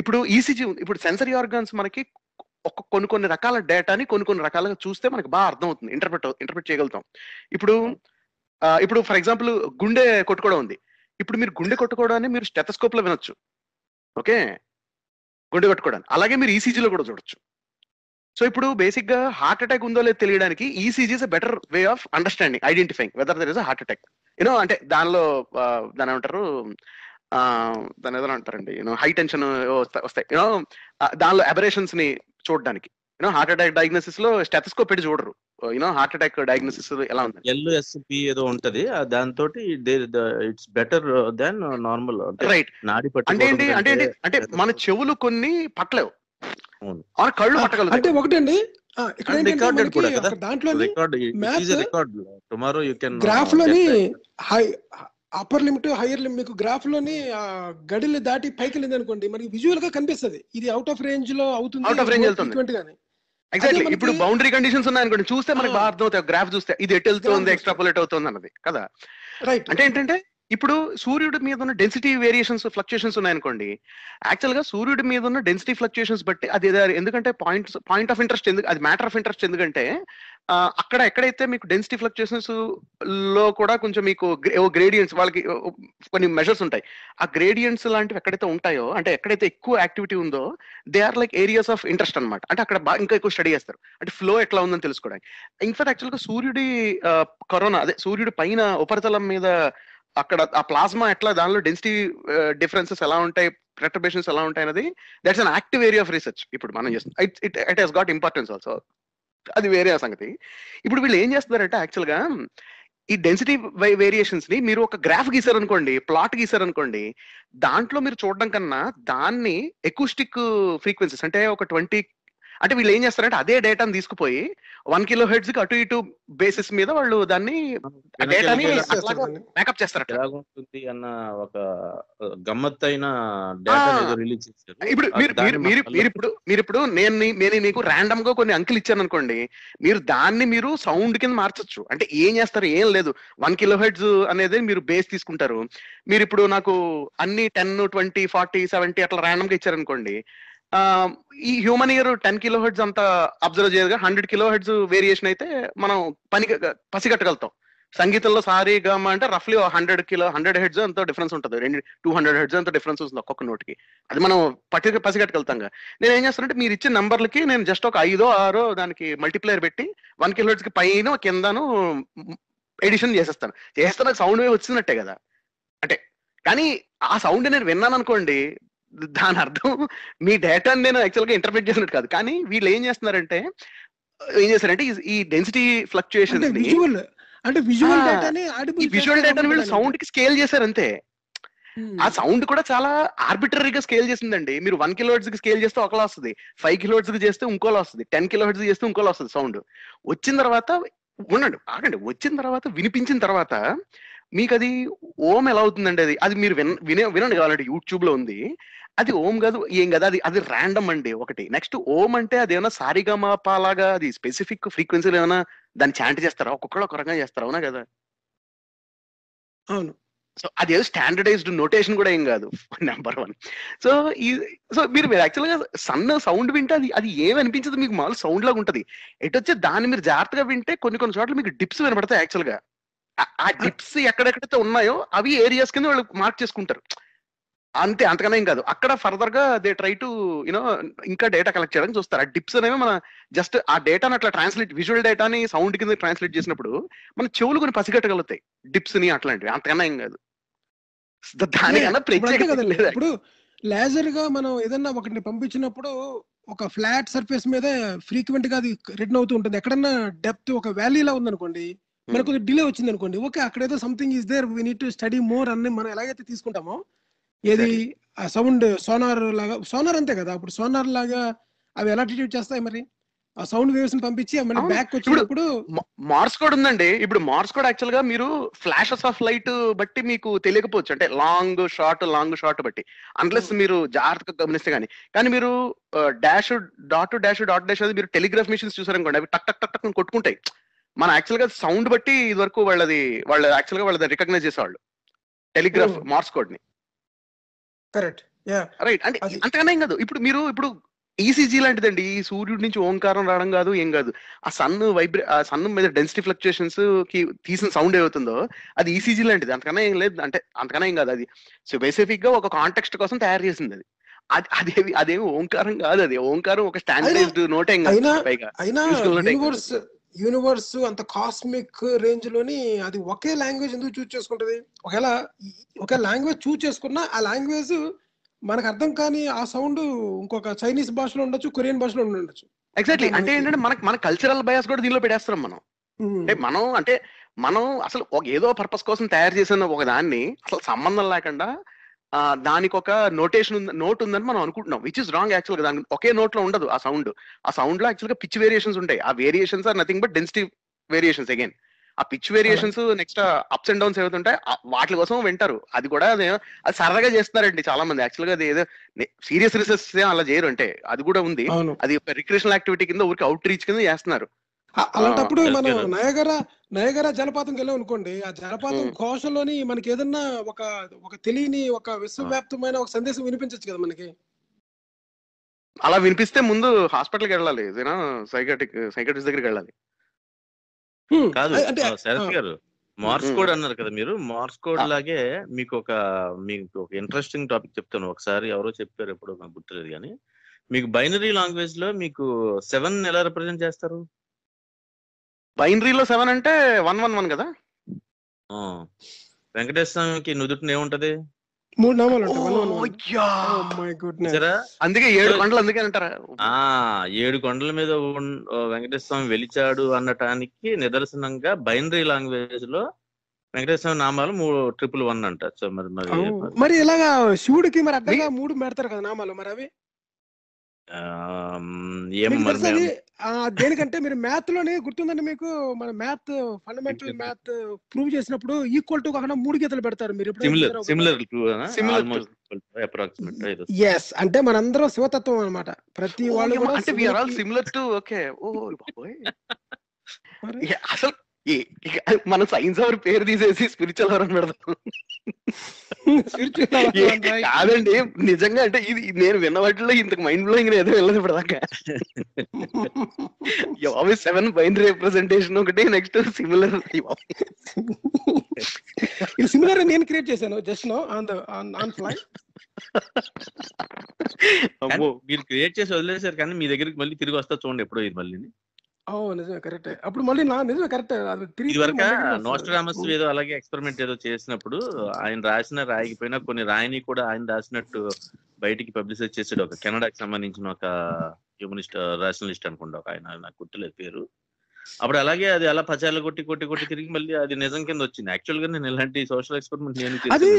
ఇప్పుడు ఈసీజీ ఇప్పుడు సెన్సరీ ఆర్గన్స్ మనకి ఒక కొన్ని కొన్ని రకాల డేటాని కొన్ని కొన్ని రకాలుగా చూస్తే మనకి బాగా అర్థం అవుతుంది ఇంటర్ప్రిట్ ఇంటర్ప్రిట్ చేయగలుగుతాం. ఇప్పుడు ఇప్పుడు ఫర్ ఎగ్జాంపుల్ గుండె కొట్టుకోవడం ఉంది. ఇప్పుడు మీరు గుండె కొట్టుకోవడాన్ని మీరు స్టెథస్కోప్లో వినొచ్చు. ఓకే? గుండె కొట్టుకోవడానికి అలాగే మీరు ఈసీజీలో కూడా చూడొచ్చు. సో ఇప్పుడు బేసిక్గా హార్ట్ అటాక్ ఉందో లేదో తెలియడానికి ECG is better way of understanding identifying whether there is heart attack you know అంటే దానిలో దాని ఏమంటారు? దాని ఏదో అంటారండి. యూనో హై టెన్షన్ వస్తాయి. యూనో దానిలో అబరేషన్స్ని చూడడానికి. యూనో హార్ట్ అటాక్ డయాగ్నోసిస్లో స్టెథస్కోప్ పెట్టి చూడరు. యూనో హార్ట్ అటాక్ డయాగ్నోసిస్ ఎలా ఉంది ఎల్ఎస్పి ఏదో ఉంటది. దాంతో ఇట్స్ బెటర్ దాన్ నార్మల్ అంటే రైట్ నాడి అంటే ఏంటి అంటే ఏంటి అంటే మన చెవులు కొన్ని పట్టలేవు. మన కళ్ళు అంటే పట్టగలుగుతాయి. ఒకటండి. ఆ, ఇక్కడ And ఏంటంటే recorded మనకి కూడా కదా? ఒక దాంట్లోని record math record tomorrow you can గ్రాఫ్లోని high upper limit higher limit మీకు గ్రాఫ్లోని ఆ, గడిని దాటి పైకి వెళ్ళింది అనుకోండి మనకి విజువల్గా కనిపిస్తది. ఇది అవుట్ ఆఫ్ రేంజ్లో అవుతుంది Out of range more వెళ్తుంది. ఎగ్జాక్ట్లీ ఇప్పుడు బౌండరీ కండిషన్స్ ఉన్నాయనుకోండి చూస్తే మనకి. బాగా అర్థం అవుతాయి గ్రాఫ్ చూస్తే ఇది ఎటు వెళ్తుంది ఎక్స్ట్రాపులేట్ అవుతుంది అన్నది కదా? రైట్ అంటే ఏంటంటే ఇప్పుడు సూర్యుడి మీద ఉన్న డెన్సిటీ వేరియేషన్స్ ఫ్లక్చుయేషన్స్ ఉన్నాయనుకోండి యాక్చువల్గా సూర్యుడి మీద ఉన్న డెన్సిటీ ఫ్లక్చుయేషన్స్ బట్టి అది ఎందుకంటే పాయింట్ పాయింట్ ఆఫ్ ఇంట్రెస్ట్ ఎందుకు అది మ్యాటర్ ఆఫ్ ఇంట్రెస్ట్ ఎందుకంటే అక్కడ ఎక్కడైతే మీకు డెన్సిటీ ఫ్లక్చుయేషన్స్లో కూడా కొంచెం మీకు గ్రేడియంట్స్ వాళ్ళకి కొన్ని మెజర్స్ ఉంటాయి. ఆ గ్రేడియంట్స్ లాంటివి ఎక్కడైతే ఉంటాయో అంటే ఎక్కడైతే ఎక్కువ యాక్టివిటీ ఉందో they are like areas of interest అన్నమాట. అంటే అక్కడ బాగా ఇంకా ఎక్కువ స్టడీ చేస్తారు. అంటే ఫ్లో ఎట్లా ఉందని తెలుసుకోవడానికి. ఇన్ఫాక్ట్ యాక్చువల్గా సూర్యుడి కరోనా అదే సూర్యుడి పైన ఉపరితలం మీద అక్కడ ఆ ప్లాస్మా ఎట్లా దానిలో డెన్సిటీ డిఫరెన్సెస్ ఎలా ఉంటాయి ప్రెటర్బేషన్స్ ఎలా ఉంటాయి అనేది that's an active area of research ఇప్పుడు మనం చేస్తున్నాం. It it it has got importance also అది వేరే ఆ సంగతి. ఇప్పుడు వీళ్ళు ఏం చేస్తున్నారంటే యాక్చువల్గా ఈ డెన్సిటీ వేరియేషన్స్ని మీరు ఒక గ్రాఫ్ గీసారనుకోండి ప్లాట్ గీసారనుకోండి దాంట్లో మీరు చూడడం కన్నా దాన్ని ఎకూస్టిక్ ఫ్రీక్వెన్సీస్ అంటే ఒక ట్వంటీ అంటే వీళ్ళు ఏం చేస్తారంటే అదే డేటాను తీసుకుపోయి వన్ కిలో హెడ్స్కి అటు ఇటు బేసిస్ మీద వాళ్ళు దాన్ని డేటాని చేస్తారు. మేకప్ చేస్తారట. ఎలాగుంటుంది అన్న ఒక ఆ. రిలీజ్ ఇప్పుడు మీరు మీరు మీరు ఇప్పుడు మీరు ఇప్పుడు నేను నేను మీకు ర్యాండమ్గా కొన్ని అంకెలు ఇచ్చాను అనుకోండి మీరు దాన్ని మీరు సౌండ్ కింద మార్చొచ్చు. అంటే ఏం చేస్తారు ఏం లేదు. వన్ కిలో హెడ్స్ అనేది మీరు బేస్ తీసుకుంటారు. మీరు ఇప్పుడు నాకు అన్ని టెన్ ట్వంటీ ఫార్టీ సెవెంటీ అట్లా ర్యాండమ్గా ఇచ్చారనుకోండి ఈ human ear ten kilo hertz అంత అబ్జర్వ్ చేయగా హండ్రెడ్ కిలో హెడ్స్ వేరియేషన్ అయితే మనం పని పసిగట్టగలుగుతాం. సంగీతంలో సారీ గమ అంటే రఫ్లీ హండ్రెడ్ కిలో హండ్రెడ్ హెడ్స్ ఎంతో డిఫరెన్స్ ఉంటుంది. రెండు టూ హండ్రెడ్ హెడ్స్ ఎంతో డిఫరెన్స్ ఉంటుంది ఒక్కొక్క నోటికి అది మనం పట్టి పసిగట్టగలుగుతాం నేను ఏం చేస్తానంటే మీరు ఇచ్చిన నంబర్లకి నేను జస్ట్ ఒక ఐదో ఆరో దానికి మల్టిప్లేయర్ పెట్టి వన్ కిలో హెడ్స్కి పైన కిందను ఎడిషన్ చేసేస్తాను. చేస్తే నాకు సౌండ్ వేవ్ వచ్చినట్టే కదా. అంటే కానీ ఆ సౌండ్ నేను విన్నాను అనుకోండి దాని అర్థం మీ డేటాని నేను యాక్చువల్గా ఇంటర్ప్రిట్ చేసినట్టు కాదు. కానీ వీళ్ళు ఏం చేస్తున్నారంటే ఏం చేస్తారంటే ఈ- డెన్సిటీ అంటే ఫ్లక్చుయేషన్స్ని విజువల్ అంటే విజువల్ ఆ, డేటాని విజువల్ డేటాని వీళ్ళు సౌండ్కి స్కేల్ చేశారు అంతే. ఆ సౌండ్ కూడా చాలా ఆర్బిటరీగా స్కేల్ చేసిందండి. మీరు వన్ కిలో కి స్కేల్ చేస్తే ఒకలా వస్తుంది. ఫైవ్ కిలో కి చేస్తే ఇంకోలా వస్తుంది. టెన్ కిలో కి చేస్తే ఇంకోలా వస్తుంది సౌండ్ వచ్చిన తర్వాత ఉండండి ఆగండి. వచ్చిన తర్వాత వినిపించిన తర్వాత మీకు అది ఓం ఎలా అవుతుందండి అది? అది మీరు విన వినే వినండి కావాలంటే యూట్యూబ్లో ఉంది. అది ఓం కాదు ఏం కదా అది అది ర్యాండమ్ అండి ఒకటి. నెక్స్ట్ ఓం అంటే అది ఏమైనా సారిగా లాగా అది స్పెసిఫిక్ ఫ్రీక్వెన్సీలో ఏమైనా దాన్ని చాంట్ చేస్తారా? ఒక్కొక్కరు ఒక రకంగా చేస్తారా అవునా కదా? అవును. సో అది ఏదో స్టాండర్డైజ్డ్ నోటేషన్ కూడా ఏం కాదు నెంబర్ వన్ సో ఈ సో మీరు మీరు యాక్చువల్గా సన్న సౌండ్ వింటే అది అది ఏమి అనిపించదు మీకు మామూలు సౌండ్ లాగా ఉంటది. ఎటు వచ్చి దాన్ని మీరు జాగ్రత్తగా వింటే కొన్ని కొన్ని చోట్ల మీకు డిప్స్ వినపడతాయి యాక్చువల్గా ఆ డిప్స్ ఎక్కడెక్కడైతే ఉన్నాయో అవి ఏరియాస్ కింద వాళ్ళు మార్క్ చేసుకుంటారు. అంతే అంతకనే ఏం కాదు. అక్కడ ఫర్దర్గా they try to you know ఇంకా డేటా కలెక్ట్ చేయడానికి చూస్తారు. ఆ డిప్స్ అనేవి మన జస్ట్ ఆ డేటాని అట్లా ట్రాన్స్లేట్ విజువల్ డేటాని సౌండ్ కింద ట్రాన్స్లేట్ చేసినప్పుడు మన చెవులు కొన్ని పసిగట్టగలుగుతాయి. డిప్స్ని అట్లాంటివి. అంతకన్నా ఏం కాదు. దానికన్నా ప్రత్యేకత లేదు ఇప్పుడు లేజర్గా మనం ఏదన్నా ఒకటిని పంపించినప్పుడు ఒక ఫ్లాట్ సర్ఫేస్ మీద ఫ్రీక్వెంట్గా అది రిటర్న్ అవుతూ ఉంటుంది. ఎక్కడన్నా డెప్త్ ఒక వ్యాలీలా ఉందనుకోండి మనకు కొద్దిగా డిలే వచ్చింది అనుకోండి ఓకే అక్కడ ఏదో something is there we need to study more అని మనం ఎలాగైతే తీసుకుంటామో ఏది ఆ సౌండ్ సోనార్ లాగా సోనార్ అంతే కదా అప్పుడు సోనార్ లాగా అవి ఎలా ట్రీట్ చేస్తాయి మరి? ఆ సౌండ్ వేవ్స్ని పంపించి మళ్ళీ. బ్యాక్ వచ్చినప్పుడు మార్స్ కోడ్ ఉందండి. ఇప్పుడు మార్స్ కోడ్ యాక్చువల్గా మీరు ఫ్లాషెస్ ఆఫ్ లైట్ బట్టి మీకు తెలియకపోవచ్చు. అంటే లాంగ్ షార్ట్ లాంగ్ షార్ట్ బట్టి. Unless Hmm. మీరు జాగ్రత్తగా గమనిస్తే కానీ కానీ మీరు dash dot dash dot dash అది మీరు టెలిగ్రాఫ్ మిషన్స్ చూసారనుకోండి అవి టక్ టక్ టక్ టక్ కొట్టుకుంటాయి. మన యాక్చువల్గా సౌండ్ బట్టి ఇది వరకు వాళ్ళది వాళ్ళు యాక్చువల్గా వాళ్ళది రికగ్నైజ్ చేసేవాళ్ళు. టెలిగ్రాఫ్. మార్స్ కోడ్ని. కరెక్ట్ రైట్ అంటే ఏం కాదు. ఇప్పుడు మీరు ఇప్పుడు ఈసీజీ లాంటిదండి. ఈ సూర్యుడి నుంచి ఓంకారం రావడం కాదు ఏం కాదు. ఆ సన్ వైబ్రే ఆ సన్ మీద డెన్సిటీ ఫ్లక్చుయేషన్స్కి తీసిన సౌండ్ ఏమవుతుందో అది ఈసీజీ లాంటిది. అంతకన్నా ఏం లేదు. అంటే అంతకన్నా ఏం కాదు అది. స్పెసిఫిక్గా ఒక కాంటెక్స్ట్ కోసం తయారు చేసింది అది అది అదేమి అదేమి ఓంకారం కాదు అది. ఓంకారం ఒక స్టాండర్డైజ్డ్ నోట్ ఏం కాదు. పైగా యూనివర్స్ అంత కాస్మిక్ రేంజ్లోని అది ఒకే లాంగ్వేజ్ ఎందుకు చూస్ చేసుకుంటది? ఒకవేళ ఒకే లాంగ్వేజ్ చూస్ చేసుకున్నా ఆ లాంగ్వేజ్ మనకు అర్థం కాని ఆ సౌండ్ ఇంకొక చైనీస్ భాషలో ఉండొచ్చు కొరియన్ భాషలో ఉండొచ్చు. ఎగ్జాక్ట్లీ అంటే ఏంటంటే మనకి మన కల్చరల్ బయాస్ కూడా దీనిలో పెట్టేస్తున్నాం మనం. అంటే మనం అంటే మనం అసలు ఒక ఏదో పర్పస్ కోసం తయారు చేసిన ఒక దాన్ని అసలు సంబంధం లేకుండా దానికి ఒక నోటేషన్ ఉంది నోట్ ఉందని మనం అనుకుంటున్నాం. విచ్ ఇస్ రాంగ్ యాక్చువల్గా. దాని ఒకే నోట్లో ఉండదు ఆ సౌండ్ ఆ సౌండ్లో యాక్చువల్గా పిచ్ వేరియేషన్స్ ఉంటాయి. ఆ variations are nothing but density variations again ఆ pitch variations next ups and downs ఏవైతుంటాయి వాటి కోసం వింటారు. అది కూడా అదే సరదాగా చేస్తున్నారండి చాలా మంది యాక్చువల్గా అది ఏదో సీరియస్ రీసెర్చ్ అలా చేయరు. అంటే అది కూడా ఉంది. అది రిక్రియేషనల్ యాక్టివిటీ కింద ఊరికి అవుట్ రీచ్ కింద చేస్తున్నారు. అలాంటప్పుడు మనం. నయగర నయగర జలపాతంకి వెళ్ళాం అనుకోండి ఆ జలపాతం. ఘోషలోని మనకి ఏదన్నా ఒక ఒక తెలియని ఒక విశ్వవ్యాప్తమైన ఒక సందేశం వినిపించచ్చు కదా మనకి అలా వినిపిస్తే ముందు హాస్పిటల్కి వెళ్ళాలి ఏదైనా సైకాటిక్ సైకాటిస్ట్ దగ్గరికి వెళ్ళాలి. కాదు శరత్ గారు మార్స్. కోడ్ అన్నారు కదా మీరు మార్స్ కోడ్. లాగే మీకు ఒక మీకు ఒక ఇంట్రెస్టింగ్ టాపిక్ చెప్తాను ఒకసారి ఎవరో చెప్పారు ఎప్పుడో నాకు గుర్తులేదు కానీ మీకు బైనరీ లాంగ్వేజ్లో మీకు సెవెన్ ఎలా రిప్రజెంట్ చేస్తారు బైనరీలో సెవెన్ అంటే వన్ వన్ వన్ కదా? ఆ, వెంకటేశ్వర స్వామికి నుదుటిని ఏముంటది? మూడు నామాలు Oh. Oh అందుకే ఏడు కొండలు అందుకే అంటారా? ఆ ఏడు కొండల మీద వెంకటేశ్వర స్వామి వెలిచాడు అనటానికి నిదర్శనంగా బైనరీ లాంగ్వేజ్లో వెంకటేశ్వర స్వామి నామాలు మూడు ట్రిపుల్ వన్ అంట. సో మరి మరి మరి ఇలాగా శివుడికి మరి అడ్డంగా మూడు పెడతారు కదా నామాలు మరి అవి? మరి దేనికంటే మీరు మ్యాథ్లోనే గుర్తుందండి మీకు? మన మ్యాథ్ ఫండమెంటల్. మ్యాథ్ ప్రూవ్ చేసినప్పుడు ఈక్వల్ టు కాకుండా మూడు గీతలు పెడతారు మీరు సిమిలర్ సిమిలర్ ఎస్ అంటే మనందరం శివతత్వం అన్నమాట. ప్రతి వాళ్ళు అంటే సిమిలర్ టు ఓకే ఓ అసలు మన సైన్స్ అవర్ పేరు తీసేసి స్పిరిచువల్ అవర్ అని పెడతాం? కాదండి నిజంగా అంటే ఇది నేను విన్న వాటిలో ఇంతకు మైండ్ బ్లోయింగ్ ఏదో వెళ్ళదు ఇప్పటిదాకా. ఆల్వేస్ సెవెన్ బైనరీ రిప్రజెంటేషన్ ఒకటి నెక్స్ట్ సిమిలర్ ఇది సిమిలర్ నేను క్రియేట్ చేశాను just no on the on fly అమ్మో మీరు క్రియేట్ చేసి వదిలేశారు కానీ మీ దగ్గరికి మళ్ళీ తిరిగి వస్తా చూడండి ఎప్పుడో ఇది మళ్ళీ నిజమే కరెక్ట్. అప్పుడు మళ్ళీ నా నిజమే కరెక్ట్. ఇది వరకు. నోస్ట్రామస్ ఏదో అలాగే ఎక్స్పెరిమెంట్ ఏదో చేసినప్పుడు ఆయన రాసిన రాయకపోయినా కొన్ని రాయని కూడా ఆయన రాసినట్టు బయటికి పబ్లిసైజ్ చేసాడు ఒక కెనడాకి సంబంధించిన ఒక హ్యూమనిస్ట్ రాషనలిస్ట్ అనుకుంటా ఒక ఆయన. నాకు గుర్తులేదు పేరు. అప్పుడు అలాగే అది అలా పచాల కొట్టి కొట్టి కొట్టి తిరిగి మళ్ళీ అది నిజం కింద వచ్చింది. యాక్చువల్గా నేను ఇలాంటి సోషల్ ఎక్స్పెరిమెంట్ నేను అది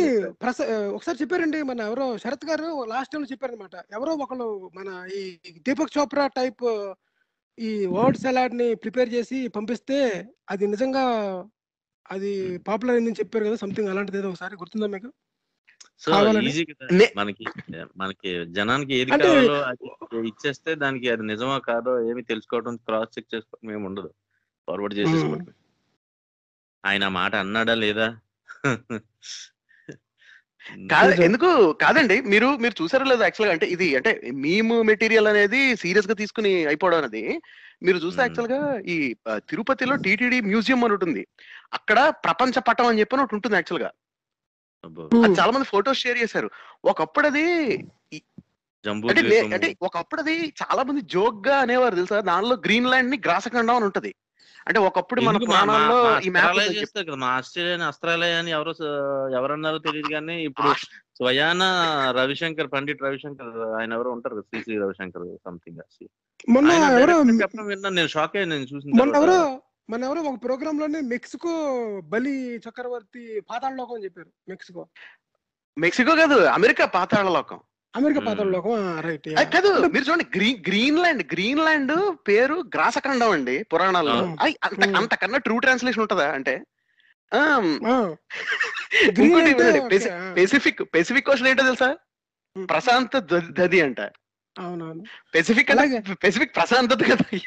ఒకసారి చెప్పారండి మన ఎవరో శరత్ గారు లాస్ట్ టైం చెప్పారనమాట ఎవరో ఒకళ్ళు మన ఈ దీపక్ చోప్రా టైప్ ఈ వర్డ్ సలాడ్ని ప్రిపేర్ చేసి పంపిస్తే అది నిజంగా అది పాపులర్ అయిందని చెప్పారు కదా సంథింగ్ అలాంటిది ఏదో ఒకసారి గుర్తుందా మీకు? సో కావాలని- ఈజీ కదా. నే- మనకి మనకి జనానికి ఏది కావాలో అది ఇచ్చేస్తే దానికి అది నిజమా కాదో ఏమి తెలుసుకోవడం క్రాస్ చెక్ చేసుకోవడం ఏమి ఉండదు. ఫార్వర్డ్ చేసేసుకోవడం ఆయన ఆ మాట అన్నాడా లేదా? [laughs] కాదు. ఎందుకు? కాదండి మీరు మీరు చూసారో లేదో యాక్చువల్గా అంటే ఇది అంటే మీమ్ మెటీరియల్ అనేది సీరియస్గా తీసుకుని అయిపోవడం అనేది మీరు చూస్తే. యాక్చువల్గా ఈ తిరుపతిలో టీటీడీ మ్యూజియం అని ఉంటుంది అక్కడ ప్రపంచ పటం అని చెప్పి ఒకటి ఉంటుంది యాక్చువల్గా. చాలా మంది ఫోటోస్ షేర్ చేశారు. ఒకప్పుడు అది అంటే. అంటే ఒకప్పుడు అది చాలా మంది జోక్గా అనేవారు తెలుసా? దానిలో గ్రీన్ ల్యాండ్ని గ్రాసఖండం అని ఉంటది. అంటే ఒకప్పుడు మన పురాణాల్లో ఈ మ్యాప్ అస్త్రాలయ చేస్తారు కదా మా ఆస్ట్రేలియా అస్త్రాలయ అని ఎవరో ఎవరన్నారో తెలియదు కానీ ఇప్పుడు స్వయాన రవిశంకర్ పండిట్ రవిశంకర్ ఆయన ఎవరో ఉంటారు కదా శ్రీ శ్రీ రవిశంకర్ సంథింగ్ మొన్న ఎవరో చెప్పడం విన్నాను నేను షాక్ అయ్యాను నేను చూసిన మొన్న. ఎవరో మన ఎవరో ఒక ప్రోగ్రామ్లోనే మెక్సికో బలి చక్రవర్తి పాతాళ లోకం అని చెప్పారు మెక్సికో. మెక్సికో కాదు అమెరికా పాతాళ లోకం అమెరికా Hmm. పాతాళ లోకం రైట్ కాదు మీరు చూడండి గ్రీన్ గ్రీన్లాండ్ గ్రీన్లాండ్ పేరు గ్రాసఖండం అండి పురాణాల్లో అంత. అంతకన్నా ట్రూ ట్రాన్స్లేషన్ ఉంటుందా అంటే గ్రీన్. పెసిఫిక్ పెసిఫిక్ ఓషన్ ఏంటో తెలుసా. ప్రశాంత దది అంట అవునవును. పెసిఫిక్ పెసిఫిక్ ప్రశాంతత కదా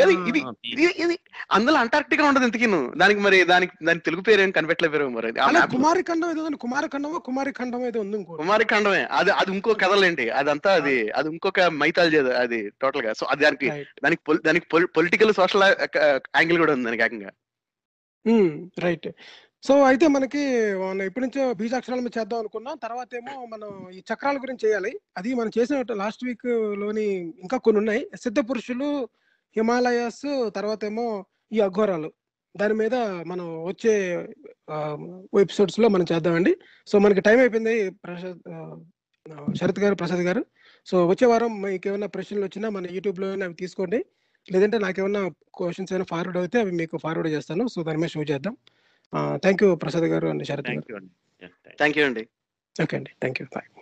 కదా ఇది ఇది ఇది అందులో అంటార్క్టికా ఉండదు ఇంతకిను. దానికి మరి దానికి దాని తెలుగు పేరు ఏం కనిపెట్టలేరు మరి. కుమారి ఖండం ఏదో కుమారి ఖండమో కుమారి ఖండం ఏదో ఉంది ఇంకో కుమారి ఖండమే. అది అది ఇంకో కథలేంటి? అదంతా అది అది ఇంకొక మైథాలజీ అది- అది టోటల్గా. సో అది దానికి దానికి దానికి పొలిటికల్ సోషల్ యాంగిల్ కూడా ఉంది దానికి ఏకంగా. రైట్ సో అయితే మనకి మనం ఎప్పటి నుంచో బీజాక్షరాల మీద చేద్దాం అనుకున్నాం. తర్వాత ఏమో మనం ఈ చక్రాల గురించి చేయాలి. అది మనం చేసిన లాస్ట్ వీక్లోని ఇంకా కొన్ని ఉన్నాయి. సిద్ధ పురుషులు హిమాలయాస్ తర్వాత ఏమో ఈ అఘోరాలు. దాని మీద మనం వచ్చే ఎపిసోడ్స్లో మనం చేద్దామండి. సో మనకి టైం అయిపోయింది ప్రసాద్ శరత్ గారు ప్రసాద్ గారు. సో వచ్చే వారం మీకు ఏమైనా ప్రశ్నలు వచ్చినా మన యూట్యూబ్లో అవి తీసుకోండి. లేదంటే నాకేమైనా క్వశ్చన్స్ అయినా ఫార్వర్డ్ అయితే అవి మీకు ఫార్వర్డ్ చేస్తాను. సో దాని మీద షో చేద్దాం. Thank you Prasad garu and Sharath garu. Thank you అండి. Yeah, thank you. Thank you అండి. ఓకే అండి. Thank you bye.